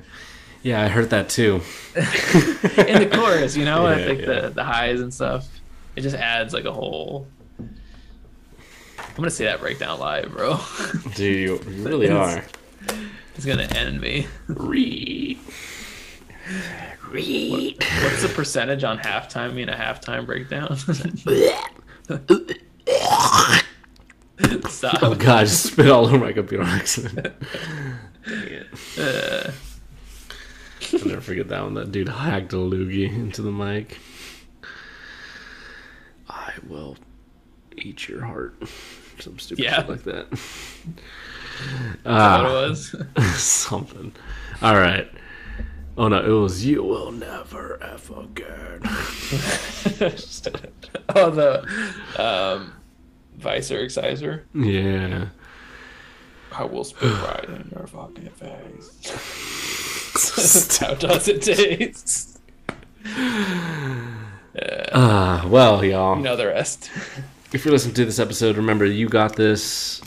Speaker 1: Yeah, I heard that too.
Speaker 2: in the chorus, you know,
Speaker 1: Yeah,
Speaker 2: I think
Speaker 1: yeah.
Speaker 2: the the highs and stuff. It just adds like a whole. I'm gonna see that breakdown live, bro.
Speaker 1: Dude, you you really are.
Speaker 2: He's gonna end me.
Speaker 1: Read. Read.
Speaker 2: What's the percentage on halftime in a halftime breakdown? Stop.
Speaker 1: Oh god, I just spit all over my computer on accident. Dang it.
Speaker 2: Uh,
Speaker 1: I'll never forget that one. That dude hacked a loogie into the mic. I will eat your heart. Some stupid
Speaker 2: Yeah.
Speaker 1: shit like that.
Speaker 2: what
Speaker 1: Ah,
Speaker 2: it was.
Speaker 1: something. All right. Oh no, it was you will never ever again.
Speaker 2: oh, the um, Vicer Exciser.
Speaker 1: Yeah.
Speaker 2: I will spit right in your fucking face. How does it taste?
Speaker 1: Ah, well, y'all.
Speaker 2: You know the rest.
Speaker 1: if you're listening to this episode, remember you got this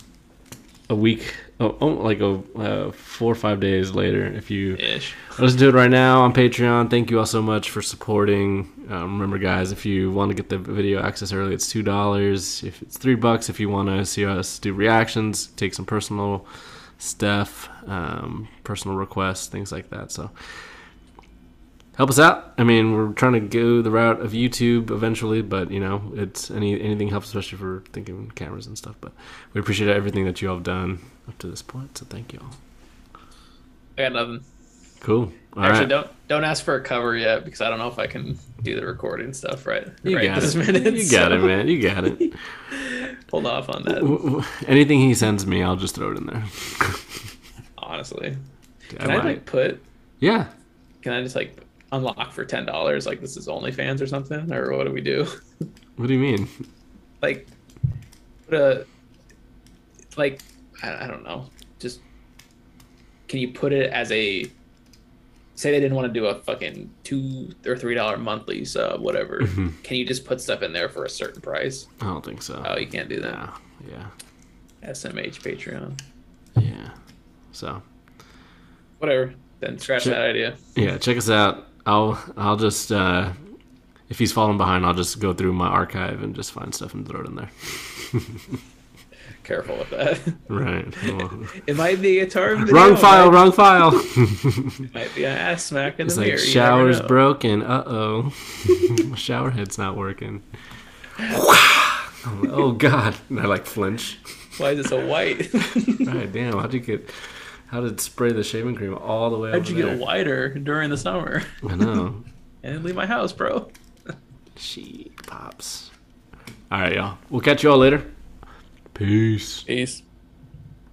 Speaker 1: a week, oh, oh like a uh, four or five days later. If you
Speaker 2: Ish.
Speaker 1: listen to it right now on Patreon, thank you all so much for supporting. Um, remember, guys, if you want to get the video access early, it's two dollars. If it's three bucks, if you want to see us do reactions, take some personal stuff, um, personal requests, things like that. So help us out. I mean, we're trying to go the route of YouTube eventually, but you know, it's any anything helps, especially for thinking cameras and stuff. But we appreciate everything that you all have done up to this point. So thank you all.
Speaker 2: I got nothing.
Speaker 1: Cool. All
Speaker 2: Actually,
Speaker 1: right.
Speaker 2: don't don't ask for a cover yet because I don't know if I can do the recording stuff right.
Speaker 1: You
Speaker 2: right
Speaker 1: got
Speaker 2: this
Speaker 1: it.
Speaker 2: minute.
Speaker 1: you got it, man. You got it.
Speaker 2: Hold off on that.
Speaker 1: Anything he sends me, I'll just throw it in there.
Speaker 2: Honestly,
Speaker 1: I
Speaker 2: can I,
Speaker 1: might.
Speaker 2: like put?
Speaker 1: yeah.
Speaker 2: Can I just like unlock for ten dollars? Like this is OnlyFans or something, or what do we do?
Speaker 1: What do you mean?
Speaker 2: like, put a like I, I don't know. Just can you put it as a say they didn't want to do a fucking two or three dollar monthly sub, whatever.
Speaker 1: Mm-hmm.
Speaker 2: Can you just put stuff in there for a certain price?
Speaker 1: I don't think so.
Speaker 2: Oh, you can't do that.
Speaker 1: yeah. Yeah.
Speaker 2: SMH Patreon.
Speaker 1: Yeah. So
Speaker 2: Whatever. Then scratch that idea.
Speaker 1: yeah, check us out. I'll I'll just uh if he's falling behind, I'll just go through my archive and just find stuff and throw it in there.
Speaker 2: Careful with that.
Speaker 1: Right. Well,
Speaker 2: it might be a guitar
Speaker 1: wrong file,
Speaker 2: might,
Speaker 1: wrong file.
Speaker 2: Might be an ass smack in
Speaker 1: It's
Speaker 2: the
Speaker 1: like
Speaker 2: mirror.
Speaker 1: shower's broken. Uh oh. Shower head's not working. oh god. And I like flinch.
Speaker 2: Why is it so white?
Speaker 1: Right, damn, how'd you get how did spray the shaving cream all the way
Speaker 2: How'd you
Speaker 1: there?
Speaker 2: get whiter during the summer?
Speaker 1: I know.
Speaker 2: And leave my house, bro.
Speaker 1: She pops. Alright, y'all. We'll catch you all later. Peace.
Speaker 2: Peace.